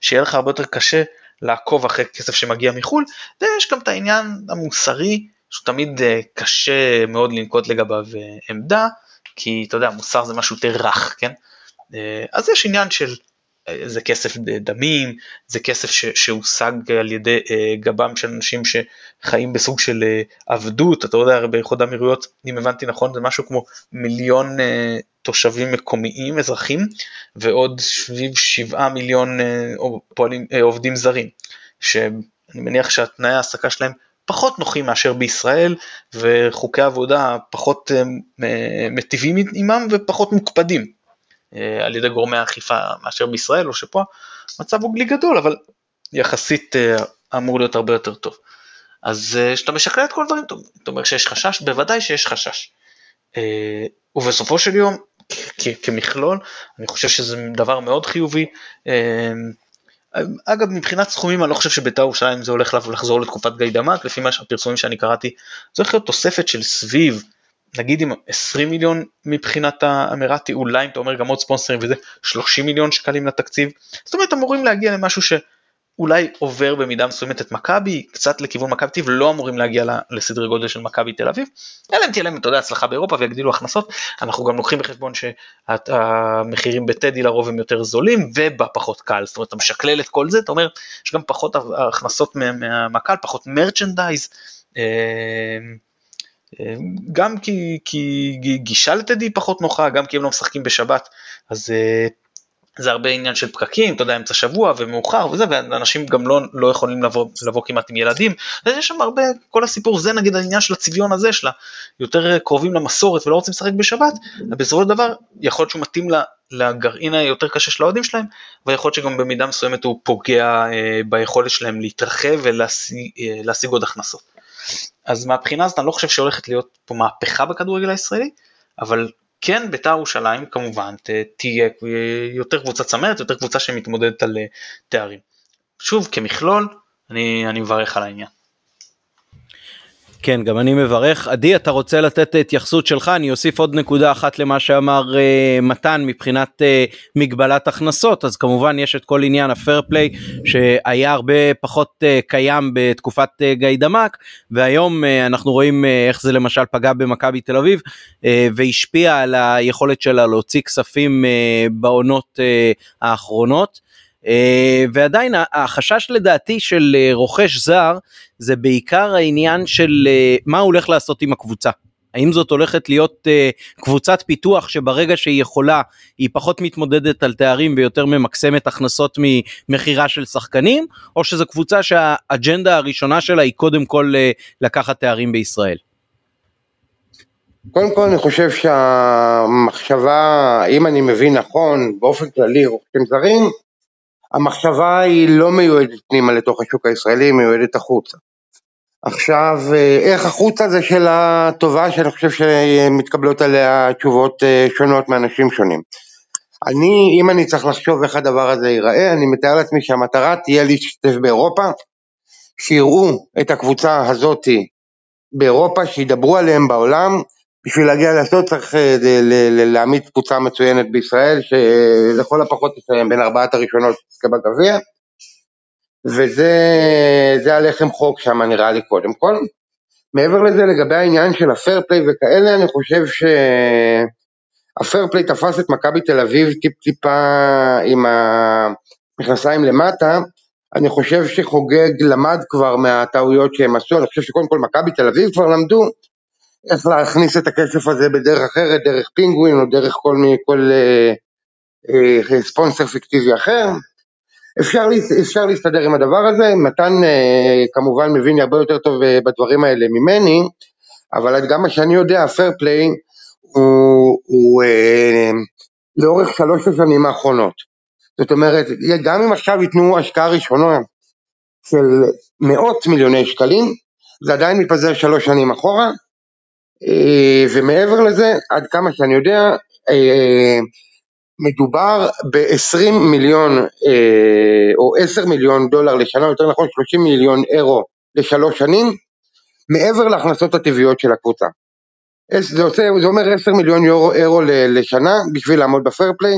שיהיה לך הרבה יותר קשה לעקוב אחרי כסף שמגיע מחו"ל ויש גם את העניין המוסרי שהוא תמיד אה, קשה מאוד לנקוט לגביו אה, עמדה כי אתה יודע מוסר זה משהו יותר רך כן? אז יש עניין של זה כסף דמים, זה כסף שהושג על ידי אה, גבם של אנשים שחיים בסוג של אה, עבדות, אתה יודע, באיחוד האמירויות, אם הבנתי נכון, זה משהו כמו מיליון אה, תושבים מקומיים, אזרחים, ועוד סביב שבעה מיליון פועלים, עובדים זרים, שאני מניח שהתנאי ההעסקה שלהם פחות נוחים מאשר בישראל, וחוקי עבודה פחות מטיבים עימם ופחות מוקפדים. אה, על ידי גורמי האכיפה מאשר בישראל או שפה המצב הוא גלי גדול אבל יחסית אה, אמור להיות הרבה יותר טוב. אז אה, כשאתה משקלל את כל הדברים, אתה אומר שיש חשש, בוודאי שיש חשש. ובסופו של יום, כמכלול, אני חושב שזה דבר מאוד חיובי. אגב, מבחינת סכומים, אני לא חושב שבית"ר ירושלים זה הולך לחזור לתקופת גיא דמק, לפי מה הפרסומים שאני קראתי, זה הולך להיות תוספת של סביב נגיד עם 20 מיליון מבחינת האמירתי, אולי אם אתה אומר גם עוד ספונסרים וזה, 30 מיליון שקלים לתקציב, זאת אומרת אמורים להגיע למשהו שאולי עובר במידה מסוימת את מכבי, קצת לכיוון מכבי תל לא אמורים להגיע לסדרי גודל של מכבי תל אביב, אלא אם תהיה להם, אתה יודע, הצלחה באירופה ויגדילו הכנסות, אנחנו גם לוקחים בחשבון שהמחירים בטדי לרוב הם יותר זולים ובפחות קל, זאת אומרת אתה משקלל את כל זה, אתה אומר, יש גם פחות הכנסות מהקהל, פחות מרצ'נדייז, גם כי, כי גישה לטדי פחות נוחה, גם כי הם לא משחקים בשבת, אז אה, זה הרבה עניין של פקקים, אתה יודע, אמצע שבוע ומאוחר וזה, ואנשים גם לא, לא יכולים לבוא, לבוא כמעט עם ילדים, יש שם הרבה, כל הסיפור זה נגיד העניין של הצביון הזה, של היותר קרובים למסורת ולא רוצים לשחק בשבת, בסופו של דבר יכול להיות שהוא מתאים לגרעין היותר קשה של האוהדים שלהם, ויכול להיות שגם במידה מסוימת הוא פוגע אה, ביכולת שלהם להתרחב ולהשיג אה, עוד הכנסות. אז מהבחינה הזאת אני לא חושב שהולכת להיות פה מהפכה בכדורגל הישראלי, אבל כן בית"ר ירושלים כמובן תהיה יותר קבוצה צמרת, יותר קבוצה שמתמודדת על אה, תארים. שוב, כמכלול, אני, אני מברך על העניין. כן, גם אני מברך. עדי, אתה רוצה לתת התייחסות שלך? אני אוסיף עוד נקודה אחת למה שאמר uh, מתן מבחינת uh, מגבלת הכנסות, אז כמובן יש את כל עניין הפייר פליי שהיה הרבה פחות uh, קיים בתקופת uh, גיא דמק, והיום uh, אנחנו רואים uh, איך זה למשל פגע במכבי תל אביב, uh, והשפיע על היכולת שלה להוציא כספים uh, בעונות uh, האחרונות. אה, ועדיין החשש לדעתי של אה, רוכש זר זה בעיקר העניין של אה, מה הוא הולך לעשות עם הקבוצה. האם זאת הולכת להיות uh, קבוצת פיתוח שברגע שהיא יכולה היא פחות מתמודדת על תארים ויותר ממקסמת הכנסות ממכירה של שחקנים או שזו קבוצה שהאג'נדה הראשונה שלה היא קודם כל uh, לקחת תארים בישראל? קודם כל אני חושב שהמחשבה אם אני מבין נכון באופן כללי רוכשים זרים המחשבה היא לא מיועדת פנימה לתוך השוק הישראלי, היא מיועדת החוצה. עכשיו, אה, איך החוצה זה שאלה טובה שאני חושב שמתקבלות עליה תשובות אה, שונות מאנשים שונים. אני, אם אני צריך לחשוב איך הדבר הזה ייראה, אני מתאר לעצמי שהמטרה תהיה להשתתף באירופה, שיראו את הקבוצה הזאתי באירופה, שידברו עליהם בעולם, בשביל להגיע לעשות צריך אה, להעמיד קבוצה מצוינת בישראל שלכל הפחות תסיים בין ארבעת הראשונות שתזכה בגביע וזה הלחם חוק שם נראה לי קודם כל. מעבר לזה לגבי העניין של הפייר פליי וכאלה אני חושב שהפייר פליי תפס את מכבי תל אביב טיפ טיפה עם המכנסיים למטה. אני חושב שחוגג למד כבר מהטעויות שהם עשו, אני חושב שקודם כל מכבי תל אביב כבר למדו איך להכניס את הכסף הזה בדרך אחרת, דרך פינגווין או דרך כל, כל אה, אה, ספונסר פיקטיבי אחר. אפשר, אפשר להסתדר עם הדבר הזה, מתן אה, כמובן מבין הרבה יותר טוב אה, בדברים האלה ממני, אבל עד כמה שאני יודע, הפייר פליי הוא, הוא אה, לאורך שלוש השנים האחרונות. זאת אומרת, גם אם עכשיו ייתנו השקעה ראשונה של מאות מיליוני שקלים, זה עדיין מתפזר שלוש שנים אחורה, ומעבר לזה, עד כמה שאני יודע, אה, מדובר ב-20 מיליון אה, או 10 מיליון דולר לשנה, יותר נכון 30 מיליון אירו לשלוש שנים, מעבר להכנסות הטבעיות של הקבוצה. זה, עושה, זה אומר 10 מיליון אירו, אירו לשנה בשביל לעמוד בפייר פליי,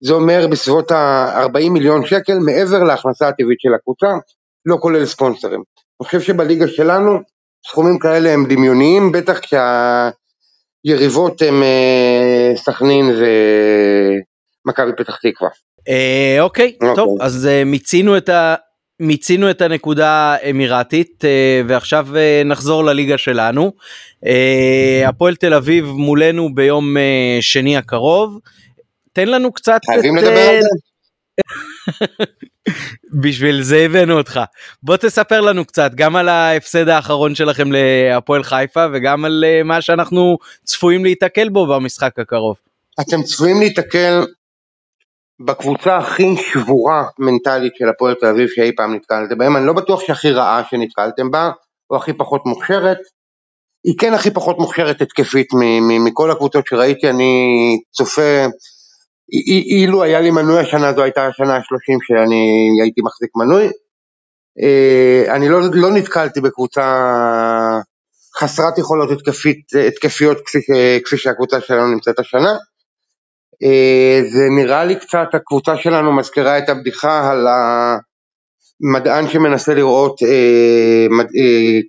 זה אומר בסביבות ה-40 מיליון שקל מעבר להכנסה הטבעית של הקבוצה, לא כולל ספונסרים. אני חושב שבליגה שלנו סכומים כאלה הם דמיוניים, בטח כשהיריבות הם אה, סכנין ומכבי פתח תקווה. אה, אוקיי, אוקיי. טוב, אז אה, מיצינו את ה... מיצינו את הנקודה האמירתית ועכשיו נחזור לליגה שלנו. הפועל תל אביב מולנו ביום שני הקרוב. תן לנו קצת חייבים את, לדבר על זה? בשביל זה הבאנו אותך. בוא תספר לנו קצת גם על ההפסד האחרון שלכם להפועל חיפה וגם על אה, מה שאנחנו צפויים להיתקל בו במשחק הקרוב. אתם צפויים להיתקל בקבוצה הכי שבורה מנטלית של הפועל תל אביב שאי פעם נתקלתם בהם, אני לא בטוח שהכי רעה שנתקלתם בה, או הכי פחות מוכשרת, היא כן הכי פחות מוכשרת התקפית מכל הקבוצות שראיתי, אני צופה, אילו היה לי מנוי השנה, זו הייתה השנה השלושים שאני הייתי מחזיק מנוי. אה, אני לא, לא נתקלתי בקבוצה חסרת יכולות התקפית, התקפיות כפי, כפי שהקבוצה שלנו נמצאת השנה. אה, זה נראה לי קצת, הקבוצה שלנו מזכירה את הבדיחה על המדען שמנסה לראות אה,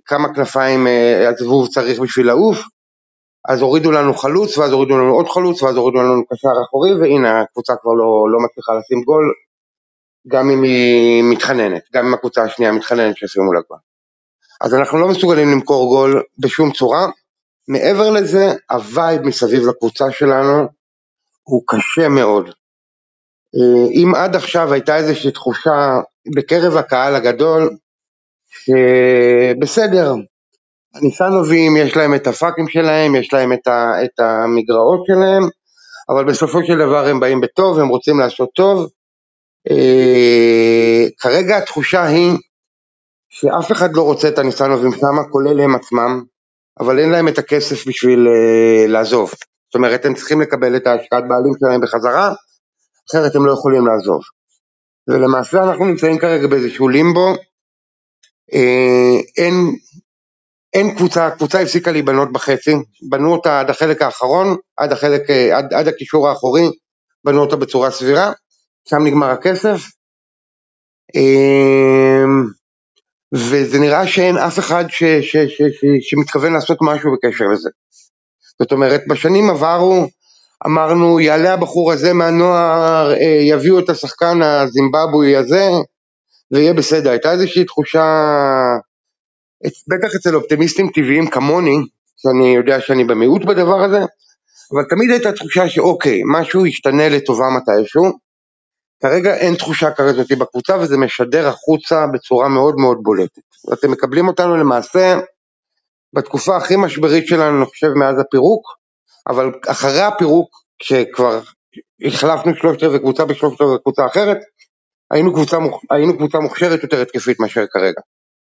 כמה כנפיים הזבוב צריך בשביל לעוף, אז הורידו לנו חלוץ, ואז הורידו לנו עוד חלוץ, ואז הורידו לנו קשר אחורי, והנה הקבוצה כבר לא, לא מצליחה לשים גול, גם אם היא מתחננת, גם אם הקבוצה השנייה מתחננת שישימו לה גול. אז אנחנו לא מסוגלים למכור גול בשום צורה. מעבר לזה, ה vibe מסביב לקבוצה שלנו הוא קשה מאוד. אה, אם עד עכשיו הייתה איזושהי תחושה בקרב הקהל הגדול, שבסדר, הניסנובים יש להם את הפאקים שלהם, יש להם את, ה, את המגרעות שלהם, אבל בסופו של דבר הם באים בטוב, הם רוצים לעשות טוב. אה, כרגע התחושה היא שאף אחד לא רוצה את הניסנובים שם, כולל הם עצמם, אבל אין להם את הכסף בשביל אה, לעזוב. זאת אומרת, הם צריכים לקבל את ההשקעת בעלים שלהם בחזרה, אחרת הם לא יכולים לעזוב. ולמעשה אנחנו נמצאים כרגע באיזשהו לימבו, אה, אין, אין קבוצה, הקבוצה הפסיקה להיבנות בחצי, בנו אותה עד החלק האחרון, עד, החלק, אה, עד, עד הקישור האחורי, בנו אותה בצורה סבירה, שם נגמר הכסף, אה, וזה נראה שאין אף אחד ש, ש, ש, ש, שמתכוון לעשות משהו בקשר לזה. זאת אומרת, בשנים עברו אמרנו, יעלה הבחור הזה מהנוער, אה, יביאו את השחקן הזימבבואי הזה, ויהיה בסדר. הייתה איזושהי תחושה, בטח אצל אופטימיסטים טבעיים כמוני, שאני יודע שאני במיעוט בדבר הזה, אבל תמיד הייתה תחושה שאוקיי, משהו ישתנה לטובה מתישהו. כרגע אין תחושה כזאת בקבוצה וזה משדר החוצה בצורה מאוד מאוד בולטת. אתם מקבלים אותנו למעשה בתקופה הכי משברית שלנו, אני חושב, מאז הפירוק, אבל אחרי הפירוק, כשכבר החלפנו שלושת רבעי קבוצה בשלושת רבעי קבוצה אחרת, היינו קבוצה, היינו קבוצה מוכשרת יותר התקפית מאשר כרגע.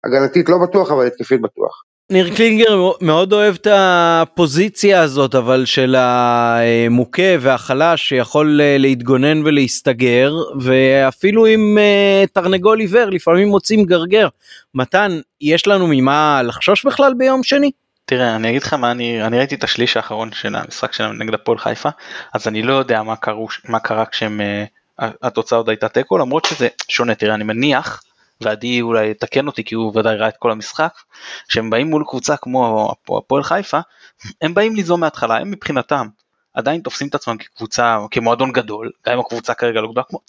הגנתית לא בטוח, אבל התקפית בטוח. ניר קלינגר מאוד אוהב את הפוזיציה הזאת אבל של המוכה והחלש שיכול אה, להתגונן ולהסתגר ואפילו עם אה, תרנגול עיוור לפעמים מוצאים גרגר. מתן יש לנו ממה לחשוש בכלל ביום שני? תראה אני אגיד לך מה אני אני ראיתי את השליש האחרון של המשחק שלנו נגד הפועל חיפה אז אני לא יודע מה קרו מה קרה כשהם אה, התוצאה עוד הייתה תיקו למרות שזה שונה תראה אני מניח ועדי אולי יתקן אותי כי הוא ודאי ראה את כל המשחק שהם באים מול קבוצה כמו הפועל חיפה הם באים ליזום מההתחלה הם מבחינתם עדיין תופסים את עצמם כקבוצה, כמועדון גדול, גם אם הקבוצה כרגע לא גדולה, כמו,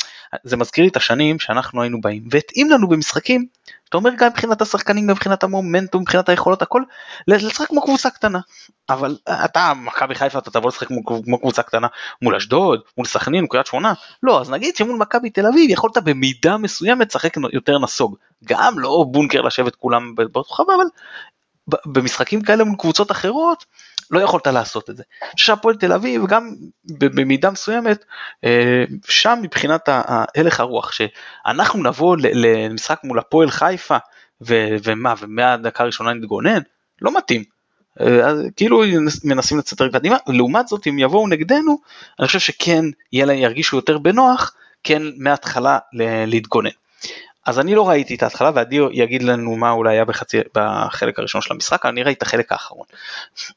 זה מזכיר לי את השנים שאנחנו היינו באים, והתאים לנו במשחקים, אתה אומר גם מבחינת השחקנים, מבחינת המומנטום, מבחינת היכולות, הכל, לשחק כמו קבוצה קטנה. אבל אתה, מכבי חיפה, אתה תבוא לשחק כמו, קבוצה קטנה מול אשדוד, מול סכנין, קריית שמונה, לא, אז נגיד שמול מכבי תל אביב יכולת במידה מסוימת לשחק יותר נסוג. גם לא בונקר לשבת כולם חווה, אבל במשחקים כאלה מול קבוצות אחרות, לא יכולת לעשות את זה. חושב שהפועל תל אביב גם במידה מסוימת אה, שם מבחינת הלך הרוח שאנחנו נבוא למשחק מול הפועל חיפה ומה ומהדקה הראשונה נתגונן לא מתאים. אה, כאילו מנסים לצאת רגע קדימה לעומת זאת אם יבואו נגדנו אני חושב שכן יהיה להם ירגישו יותר בנוח כן מההתחלה להתגונן. אז אני לא ראיתי את ההתחלה ועדי יגיד לנו מה אולי היה בחצי, בחלק הראשון של המשחק, אני ראיתי את החלק האחרון.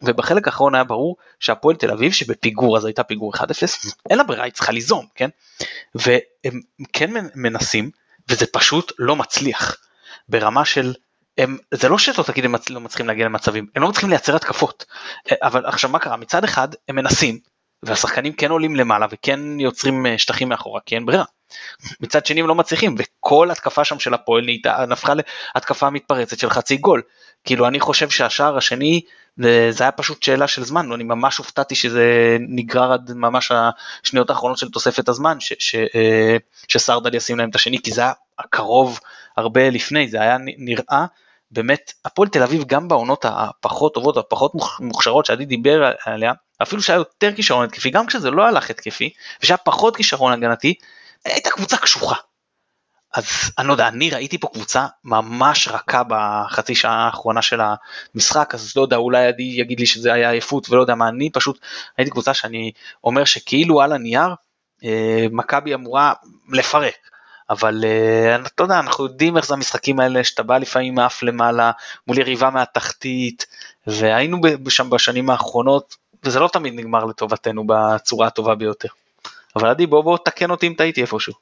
ובחלק האחרון היה ברור שהפועל תל אביב שבפיגור אז הייתה פיגור 1-0, אין לה ברירה, היא צריכה ליזום, כן? והם כן מנסים וזה פשוט לא מצליח. ברמה של, הם, זה לא שלא תגיד הם לא מצליחים להגיע למצבים, הם לא מצליחים לייצר התקפות. אבל עכשיו מה קרה? מצד אחד הם מנסים, והשחקנים כן עולים למעלה וכן יוצרים אה, שטחים מאחורה כי אין ברירה. מצד שני הם לא מצליחים וכל התקפה שם של הפועל נהייתה נפחה להתקפה מתפרצת של חצי גול. כאילו אני חושב שהשער השני זה היה פשוט שאלה של זמן אני ממש הופתעתי שזה נגרר עד ממש השניות האחרונות של תוספת הזמן ש, ש, אה, שסרדל ישים להם את השני כי זה היה קרוב הרבה לפני זה היה נראה באמת הפועל תל אביב גם בעונות הפחות טובות הפחות מוכשרות שעדי דיבר עליה אפילו שהיה יותר כישרון התקפי גם כשזה לא הלך התקפי ושהיה פחות כישרון הגנתי הייתה קבוצה קשוחה. אז אני לא יודע, אני ראיתי פה קבוצה ממש רכה בחצי שעה האחרונה של המשחק, אז לא יודע, אולי עדי יגיד לי שזה היה עייפות ולא יודע מה, אני פשוט ראיתי קבוצה שאני אומר שכאילו על הנייר, אה, מכבי אמורה לפרק. אבל אה, אתה יודע, אנחנו יודעים איך זה המשחקים האלה, שאתה בא לפעמים מאף למעלה, מול יריבה מהתחתית, והיינו שם בשנים האחרונות, וזה לא תמיד נגמר לטובתנו בצורה הטובה ביותר. אבל עדי בוא בוא תקן אותי אם טעיתי איפשהו.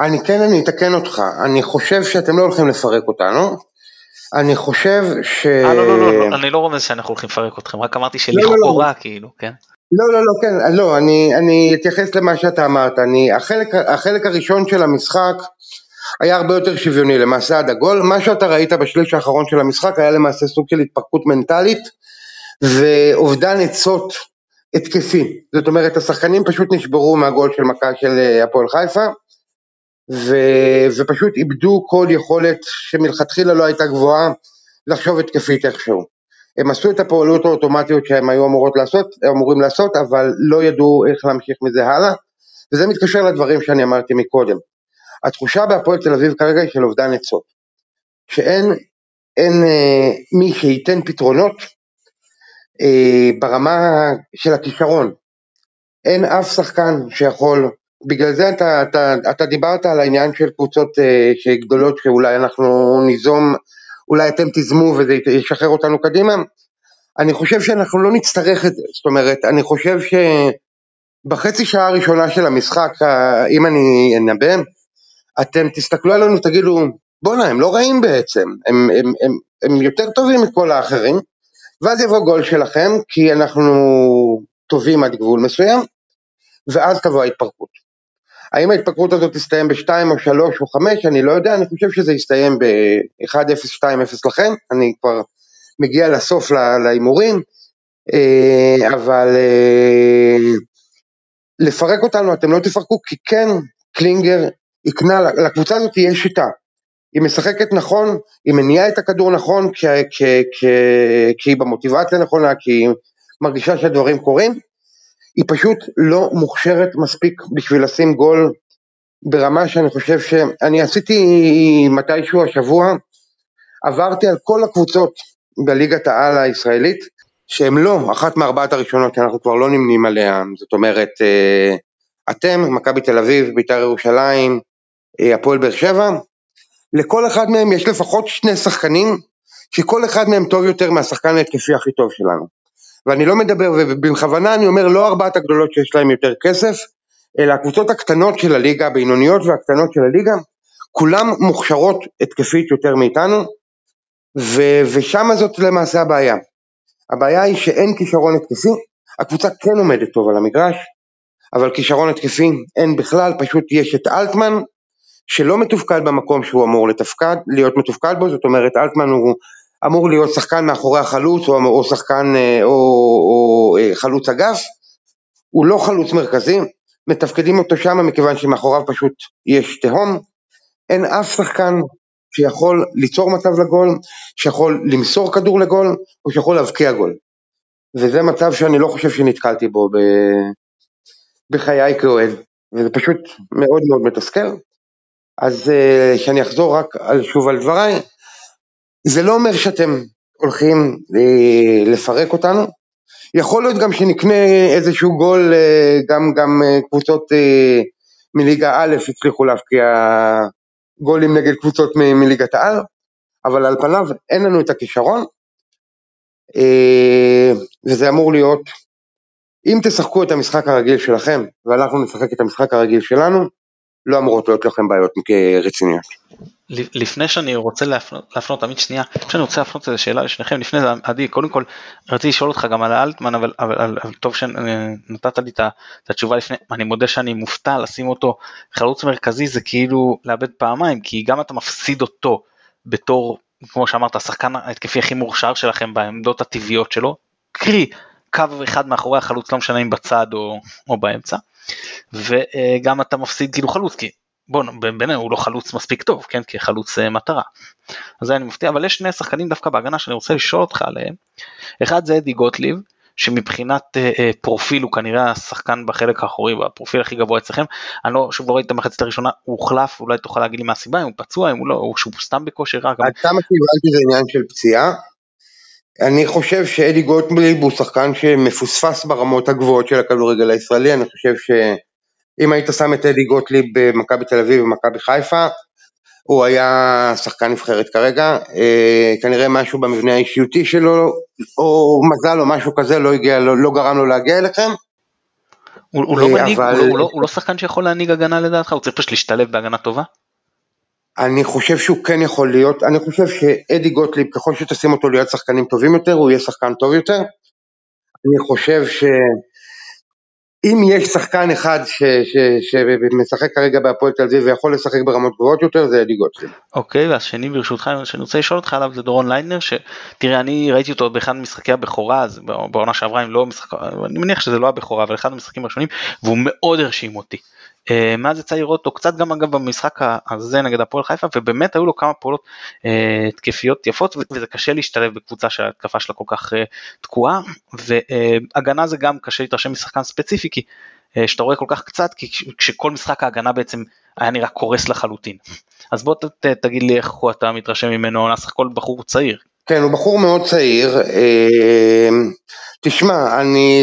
אני כן אני אתקן אותך, אני חושב שאתם לא הולכים לפרק אותנו, אני חושב ש... אה לא לא לא, לא אני לא רומז שאנחנו הולכים לפרק אתכם, רק אמרתי שלכאורה לא, לא, לא. כאילו, כן? לא לא לא כן, לא, אני, אני אתייחס למה שאתה אמרת, אני, החלק, החלק הראשון של המשחק היה הרבה יותר שוויוני למעשה עד הגול, מה שאתה ראית בשליש האחרון של המשחק היה למעשה סוג של התפרקות מנטלית ואובדן עצות התקפי, זאת אומרת השחקנים פשוט נשברו מהגול של מכה של אה, הפועל חיפה ו... ופשוט איבדו כל יכולת שמלכתחילה לא הייתה גבוהה לחשוב התקפית איכשהו. הם עשו את הפעולות האוטומטיות שהם היו אמורות לעשות, אמורים לעשות, אבל לא ידעו איך להמשיך מזה הלאה, וזה מתקשר לדברים שאני אמרתי מקודם. התחושה בהפועל תל אביב כרגע היא של אובדן עצות, שאין אין, אה, מי שייתן פתרונות אה, ברמה של הכישרון. אין אף שחקן שיכול, בגלל זה אתה, אתה, אתה דיברת על העניין של קבוצות אה, גדולות שאולי אנחנו ניזום, אולי אתם תיזמו וזה ישחרר אותנו קדימה. אני חושב שאנחנו לא נצטרך את זה, זאת אומרת, אני חושב שבחצי שעה הראשונה של המשחק, אם אני אנבא, אתם תסתכלו עלינו ותגידו, בואנה, הם לא רעים בעצם, הם, הם, הם, הם יותר טובים מכל האחרים, ואז יבוא גול שלכם, כי אנחנו טובים עד גבול מסוים, ואז תבוא ההתפרקות. האם ההתפרקות הזאת תסתיים ב-2 או 3 או 5, אני לא יודע, אני חושב שזה יסתיים ב-1-0, 2-0 לכם, אני כבר מגיע לסוף להימורים, אה, אבל אה, לפרק אותנו אתם לא תפרקו, כי כן, קלינגר יקנה, לקבוצה הזאת תהיה שיטה, היא משחקת נכון, היא מניעה את הכדור נכון כי, כי, כי, כי היא במוטיבציה נכונה, כי היא מרגישה שהדברים קורים, היא פשוט לא מוכשרת מספיק בשביל לשים גול ברמה שאני חושב שאני עשיתי מתישהו השבוע, עברתי על כל הקבוצות בליגת העל הישראלית, שהן לא אחת מארבעת הראשונות שאנחנו כבר לא נמנים עליהן, זאת אומרת אה, אתם, מכבי תל אביב, בית"ר ירושלים, אה, הפועל באר שבע, לכל אחד מהם יש לפחות שני שחקנים שכל אחד מהם טוב יותר מהשחקן ההתקפי הכי טוב שלנו. ואני לא מדבר, ובכוונה אני אומר לא ארבעת הגדולות שיש להם יותר כסף, אלא הקבוצות הקטנות של הליגה, הבינוניות והקטנות של הליגה, כולם מוכשרות התקפית יותר מאיתנו, ו- ושם זאת למעשה הבעיה. הבעיה היא שאין כישרון התקפי, הקבוצה כן עומדת טוב על המגרש, אבל כישרון התקפי אין בכלל, פשוט יש את אלטמן שלא מתופקד במקום שהוא אמור לתפקד, להיות מתופקד בו, זאת אומרת אלטמן הוא אמור להיות שחקן מאחורי החלוץ או, או שחקן אה, או, או, או אה, חלוץ אגף, הוא לא חלוץ מרכזי, מתפקדים אותו שם מכיוון שמאחוריו פשוט יש תהום, אין אף שחקן שיכול ליצור מצב לגול, שיכול למסור כדור לגול, או שיכול להבקיע גול. וזה מצב שאני לא חושב שנתקלתי בו ב... בחיי כאוהד, וזה פשוט מאוד מאוד מתסכל. אז uh, שאני אחזור רק על, שוב על דבריי, זה לא אומר שאתם הולכים uh, לפרק אותנו, יכול להיות גם שנקנה איזשהו גול, uh, גם, גם קבוצות מליגה א' הצליחו להבקיע גולים נגד קבוצות מ- מליגת העל, אבל על פניו אין לנו את הכישרון, וזה אמור להיות, אם תשחקו את המשחק הרגיל שלכם, ואנחנו נשחק את המשחק הרגיל שלנו, לא אמורות להיות לכם בעיות רציניות. לפני שאני רוצה להפנות, להפנות עמית שנייה, שאני רוצה להפנות איזה שאלה לשניכם, לפני זה עדי, קודם כל רציתי לשאול אותך גם על האלטמן, אבל, אבל, אבל, אבל טוב שנתת לי את התשובה לפני, אני מודה שאני מופתע לשים אותו חלוץ מרכזי זה כאילו לאבד פעמיים, כי גם אתה מפסיד אותו בתור, כמו שאמרת, השחקן ההתקפי הכי מוכשר שלכם בעמדות הטבעיות שלו, קרי קו אחד מאחורי החלוץ, לא משנה אם בצד או, או באמצע. וגם אתה מפסיד כאילו חלוץ כי בוא בינינו הוא לא חלוץ מספיק טוב כן כחלוץ אה, מטרה. אז זה אני מפתיע אבל יש שני שחקנים דווקא בהגנה שאני רוצה לשאול אותך עליהם. אחד זה אדי גוטליב שמבחינת אה, אה, פרופיל הוא כנראה השחקן בחלק האחורי בפרופיל הכי גבוה אצלכם. אני לא שוב לא ראיתי את המחצית הראשונה הוא הוחלף אולי תוכל להגיד לי מה הסיבה אם הוא פצוע אם הוא לא או שהוא סתם בכושר רע. כמה שהבנתי זה עניין של פציעה אני חושב שאדי גוטליב הוא שחקן שמפוספס ברמות הגבוהות של הכדורגל הישראלי, אני חושב שאם היית שם את אדי גוטליב במכבי תל אביב ומכבי חיפה, הוא היה שחקן נבחרת כרגע, אה, כנראה משהו במבנה האישיותי שלו, או מזל או משהו כזה לא, הגיע, לא, לא גרם לו להגיע אליכם. הוא, הוא, לא מנהיג, אבל... הוא, לא, הוא, לא, הוא לא שחקן שיכול להנהיג הגנה לדעתך? הוא צריך פשוט להשתלב בהגנה טובה? אני חושב שהוא כן יכול להיות, אני חושב שאדי גוטליב, ככל שתשים אותו להיות שחקנים טובים יותר, הוא יהיה שחקן טוב יותר. אני חושב שאם יש שחקן אחד שמשחק כרגע בהפועל תל אביב ויכול לשחק ברמות גבוהות יותר, זה אדי גוטליב. אוקיי, והשני ברשותך, שאני רוצה לשאול אותך עליו זה דורון ליינר, שתראה, אני ראיתי אותו באחד ממשחקי הבכורה, אז בעונה שעברה, אם לא משחק, אני מניח שזה לא הבכורה, אבל אחד המשחקים הראשונים, והוא מאוד הרשים אותי. אה, מאז יצא לראות אותו קצת גם אגב במשחק הזה נגד הפועל חיפה ובאמת היו לו כמה פעולות אה, התקפיות יפות וזה קשה להשתלב בקבוצה שההתקפה שלה כל כך אה, תקועה והגנה זה גם קשה להתרשם משחקן ספציפי כי שאתה רואה כל כך קצת כי כשכל משחק ההגנה בעצם היה נראה קורס לחלוטין. אז בוא ת, תגיד לי איך אתה מתרשם ממנו, סך הכל בחור צעיר. כן, הוא בחור מאוד צעיר. תשמע, אני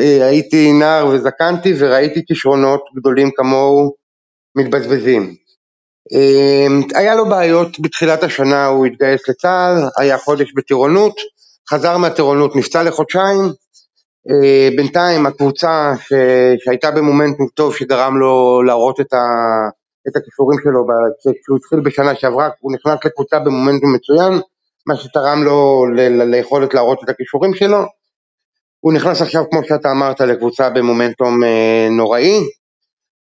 אה, הייתי נער וזקנתי וראיתי כישרונות גדולים כמוהו מתבזבזים. היה לו בעיות בתחילת השנה, הוא התגייס לצה"ל, היה חודש בטירונות, חזר מהטירונות, נפצע לחודשיים, אה, בינתיים הקבוצה ש... שהייתה במומנטום טוב שגרם לו להראות את, ה... את הכישורים שלו, כשהוא התחיל בשנה שעברה, הוא נכנס לקבוצה במומנטום מצוין, מה שתרם לו ל... ל... ליכולת להראות את הכישורים שלו. הוא נכנס עכשיו, כמו שאתה אמרת, לקבוצה במומנטום אה, נוראי,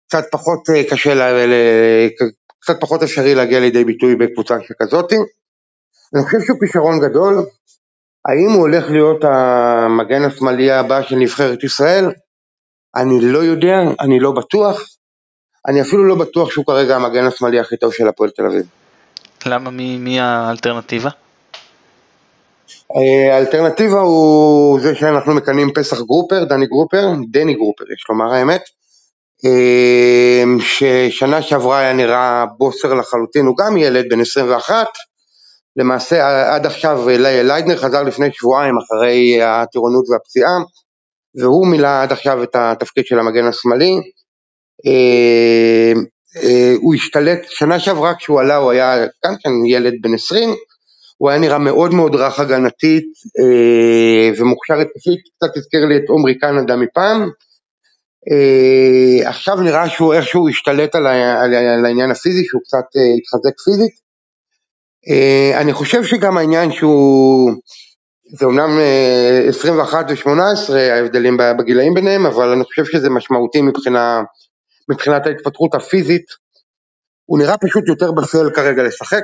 קצת פחות אה, קשה, לה, קצת פחות אפשרי להגיע לידי ביטוי בקבוצה שכזאת. אני חושב שהוא כישרון גדול, האם הוא הולך להיות המגן השמאלי הבא של נבחרת ישראל? אני לא יודע, אני לא בטוח. אני אפילו לא בטוח שהוא כרגע המגן השמאלי הכי טוב של הפועל תל אביב. למה? מי, מי האלטרנטיבה? אה, האלטרנטיבה הוא זה שאנחנו מכנים פסח גרופר, דני גרופר, דני גרופר יש לומר האמת, אה, ששנה שעברה היה נראה בוסר לחלוטין, הוא גם ילד בן 21, למעשה עד עכשיו ליידנר חזר לפני שבועיים אחרי הטירונות והפציעה, והוא מילא עד עכשיו את התפקיד של המגן השמאלי. אה, הוא השתלט, שנה שעברה כשהוא עלה הוא היה גם כן ילד בן 20, הוא היה נראה מאוד מאוד רך הגנתית אה, ומוכשר התקפית, קצת הזכיר לי את עומרי קנדה מפעם. אה, עכשיו נראה שהוא איכשהו השתלט על, העניין הפיזי, שהוא קצת אה, התחזק פיזית. אה, אני חושב שגם העניין שהוא זה אומנם 21 ו-18 ההבדלים בגילאים ביניהם, אבל אני חושב שזה משמעותי מבחינה, מבחינת ההתפתחות הפיזית. הוא נראה פשוט יותר בשל כרגע לשחק,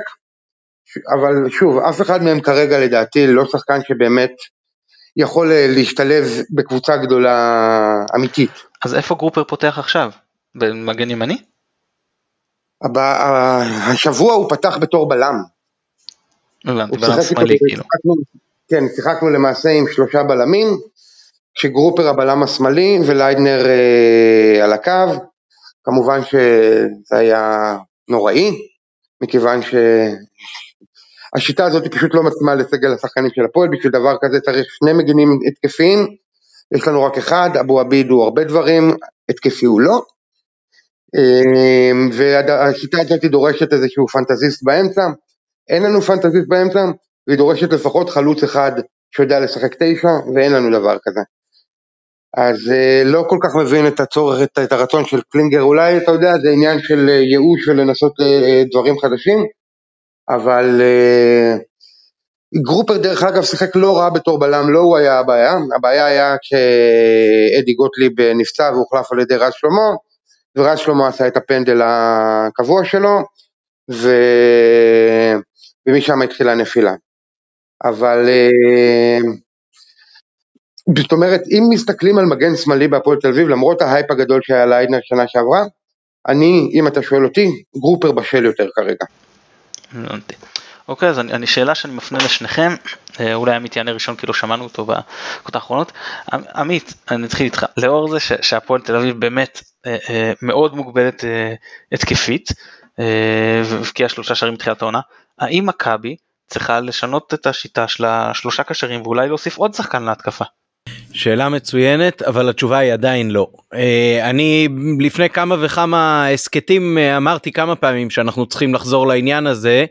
אבל שוב, אף אחד מהם כרגע לדעתי לא שחקן שבאמת יכול להשתלב בקבוצה גדולה אמיתית. אז איפה גרופר פותח עכשיו? במגן ימני? השבוע הוא פתח בתור בלם. הבנתי, בלם שמאלי כאילו. כן, שיחקנו למעשה עם שלושה בלמים, כשגרופר הבלם השמאלי וליידנר אה, על הקו, כמובן שזה היה נוראי, מכיוון שהשיטה הזאת פשוט לא מתאימה לסגל השחקנים של הפועל, בשביל דבר כזה צריך שני מגינים התקפיים, יש לנו רק אחד, אבו עביד הוא הרבה דברים, התקפי הוא לא, אה, והשיטה הזאת דורשת איזשהו פנטזיסט באמצע, אין לנו פנטזיסט באמצע, והיא דורשת לפחות חלוץ אחד שיודע לשחק תשע, ואין לנו דבר כזה. אז אה, לא כל כך מבין את הצורך, את, את הרצון של קלינגר, אולי אתה יודע, זה עניין של אה, ייאוש ולנסות אה, אה, דברים חדשים, אבל אה, גרופר דרך אגב שיחק לא רע בתור בלם, לא הוא היה הבעיה, הבעיה היה כשאדי גוטליב נפצע והוחלף על ידי רז שלמה, ורז שלמה עשה את הפנדל הקבוע שלו, ו... ומשם התחילה הנפילה. אבל אה, זאת אומרת, אם מסתכלים על מגן שמאלי בהפועל תל אביב, למרות ההייפ הגדול שהיה ליידנר שנה שעברה, אני, אם אתה שואל אותי, גרופר בשל יותר כרגע. אוקיי, אז אני, אני שאלה שאני מפנה לשניכם, אה, אולי עמית יענה ראשון כי לא שמענו אותו בקוטה האחרונות. עמית, אני אתחיל איתך, לאור זה שהפועל תל אביב באמת אה, אה, מאוד מוגבלת אה, התקפית, אה, והבקיעה שלושה שערים בתחילת העונה, האם מכבי צריכה לשנות את השיטה של השלושה קשרים ואולי להוסיף עוד שחקן להתקפה. שאלה מצוינת אבל התשובה היא עדיין לא. אה, אני לפני כמה וכמה הסכתים אה, אמרתי כמה פעמים שאנחנו צריכים לחזור לעניין הזה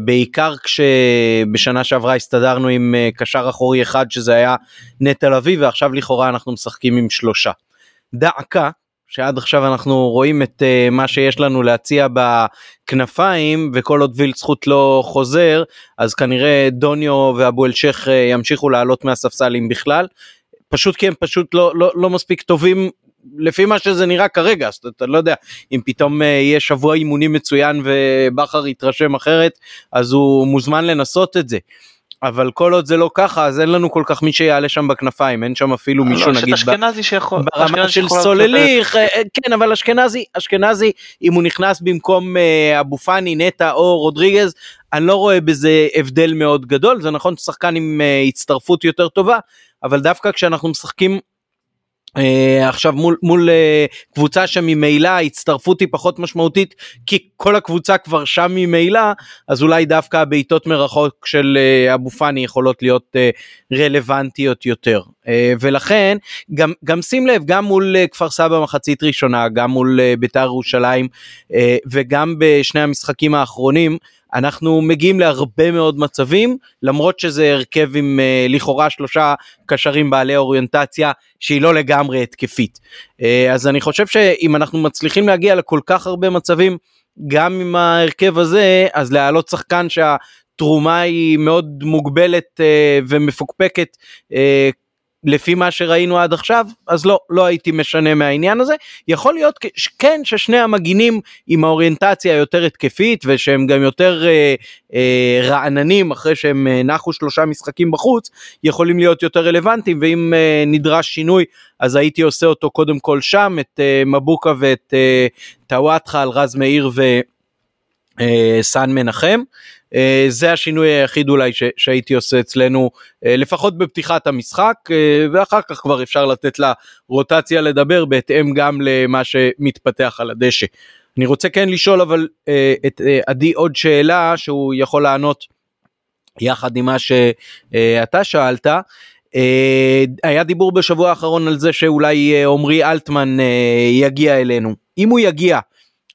בעיקר כשבשנה שעברה הסתדרנו עם קשר אחורי אחד שזה היה נט תל אביב ועכשיו לכאורה אנחנו משחקים עם שלושה. דעקה שעד עכשיו אנחנו רואים את uh, מה שיש לנו להציע בכנפיים וכל עוד וילד זכות לא חוזר אז כנראה דוניו ואבו אלשך uh, ימשיכו לעלות מהספסלים בכלל פשוט כי הם פשוט לא, לא, לא מספיק טובים לפי מה שזה נראה כרגע אז אתה לא יודע אם פתאום uh, יהיה שבוע אימונים מצוין ובכר יתרשם אחרת אז הוא מוזמן לנסות את זה. אבל כל עוד זה לא ככה אז אין לנו כל כך מי שיעלה שם בכנפיים אין שם אפילו לא, מישהו נגיד אשכנזי שיכול ברמה של סולליך אה, כן אבל אשכנזי אשכנזי אם הוא נכנס במקום אה, אבו פאני נטע או רודריגז אני לא רואה בזה הבדל מאוד גדול זה נכון שחקן עם אה, הצטרפות יותר טובה אבל דווקא כשאנחנו משחקים עכשיו מול מול uh, קבוצה שממילא ההצטרפות היא פחות משמעותית כי כל הקבוצה כבר שם ממילא אז אולי דווקא הבעיטות מרחוק של uh, אבו פאני יכולות להיות uh, רלוונטיות יותר. uh, ולכן גם גם שים לב גם מול uh, כפר סבא מחצית ראשונה גם מול uh, בית"ר ירושלים uh, וגם בשני המשחקים האחרונים אנחנו מגיעים להרבה מאוד מצבים למרות שזה הרכב עם uh, לכאורה שלושה קשרים בעלי אוריינטציה שהיא לא לגמרי התקפית. Uh, אז אני חושב שאם אנחנו מצליחים להגיע לכל כך הרבה מצבים גם עם ההרכב הזה אז להעלות שחקן שהתרומה היא מאוד מוגבלת uh, ומפוקפקת uh, לפי מה שראינו עד עכשיו אז לא לא הייתי משנה מהעניין הזה. יכול להיות כן ששני המגינים עם האוריינטציה היותר התקפית ושהם גם יותר אה, אה, רעננים אחרי שהם אה, נחו שלושה משחקים בחוץ יכולים להיות יותר רלוונטיים ואם אה, נדרש שינוי אז הייתי עושה אותו קודם כל שם את אה, מבוקה ואת אה, טוואטחה על רז מאיר וסאן אה, מנחם. אה, זה השינוי היחיד אולי ש, שהייתי עושה אצלנו אה, לפחות בפתיחת המשחק אה, ואחר כך כבר אפשר לתת לה רוטציה לדבר בהתאם גם למה שמתפתח על הדשא. אני רוצה כן לשאול אבל את עדי עוד שאלה שהוא יכול לענות יחד עם מה שאתה שאלת. היה דיבור בשבוע האחרון על זה שאולי עמרי אלטמן יגיע אלינו אם הוא יגיע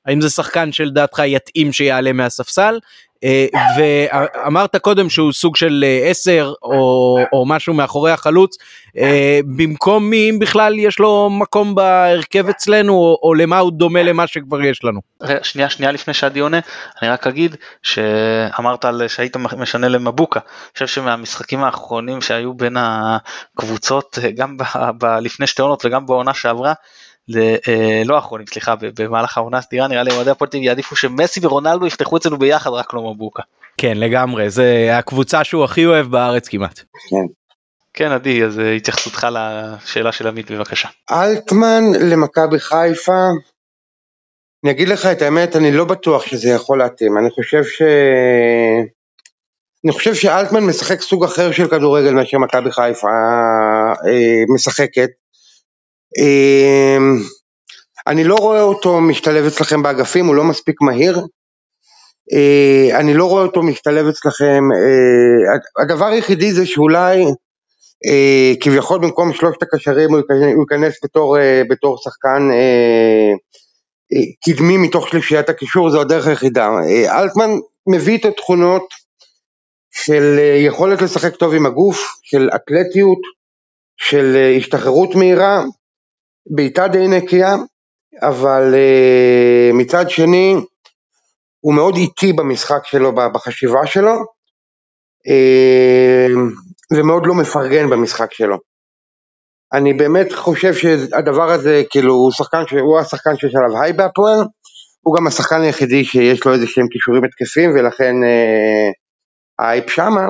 האם זה שחקן שלדעתך יתאים שיעלה מהספסל? אה, ואמרת קודם שהוא סוג של אה, עשר או, או משהו מאחורי החלוץ, אה, במקום מי אם בכלל יש לו מקום בהרכב אצלנו או, או למה הוא דומה למה שכבר יש לנו. שנייה שנייה לפני שעדי עונה אני רק אגיד שאמרת על שהיית משנה למבוקה. אני חושב שמהמשחקים האחרונים שהיו בין הקבוצות גם ב, ב, לפני שתי עונות וגם בעונה שעברה לא האחרונים סליחה במהלך העונה הסדירה נראה לי אוהדי הפועל יעדיפו שמסי ורונלדו יפתחו אצלנו ביחד רק לא מבוקה. כן לגמרי זה הקבוצה שהוא הכי אוהב בארץ כמעט. כן. כן עדי אז אה, התייחסותך לשאלה של עמית בבקשה. אלטמן למכבי חיפה. אני אגיד לך את האמת אני לא בטוח שזה יכול להתאים אני חושב ש... אני חושב שאלטמן משחק סוג אחר של כדורגל מאשר מכבי חיפה אה, משחקת אני לא רואה אותו משתלב אצלכם באגפים, הוא לא מספיק מהיר. אה, אני לא רואה אותו משתלב אצלכם, אה, הדבר היחידי זה שאולי אה, כביכול במקום שלושת הקשרים הוא ייכנס בתור, בתור שחקן קדמי מתוך שלישיית הקישור, זו הדרך היחידה. אלטמן מביא את התכונות של יכולת לשחק טוב עם הגוף, של אתלטיות, של השתחררות מהירה, בעיטה די נקייה, אבל uh, מצד שני הוא מאוד איטי במשחק שלו, בחשיבה שלו, uh, ומאוד לא מפרגן במשחק שלו. אני באמת חושב שהדבר הזה, כאילו, הוא שחקן, הוא השחקן שיש עליו היי בהפועל, הוא גם השחקן היחידי שיש לו איזה שהם כישורים התקפים, ולכן uh, האייפ שמה,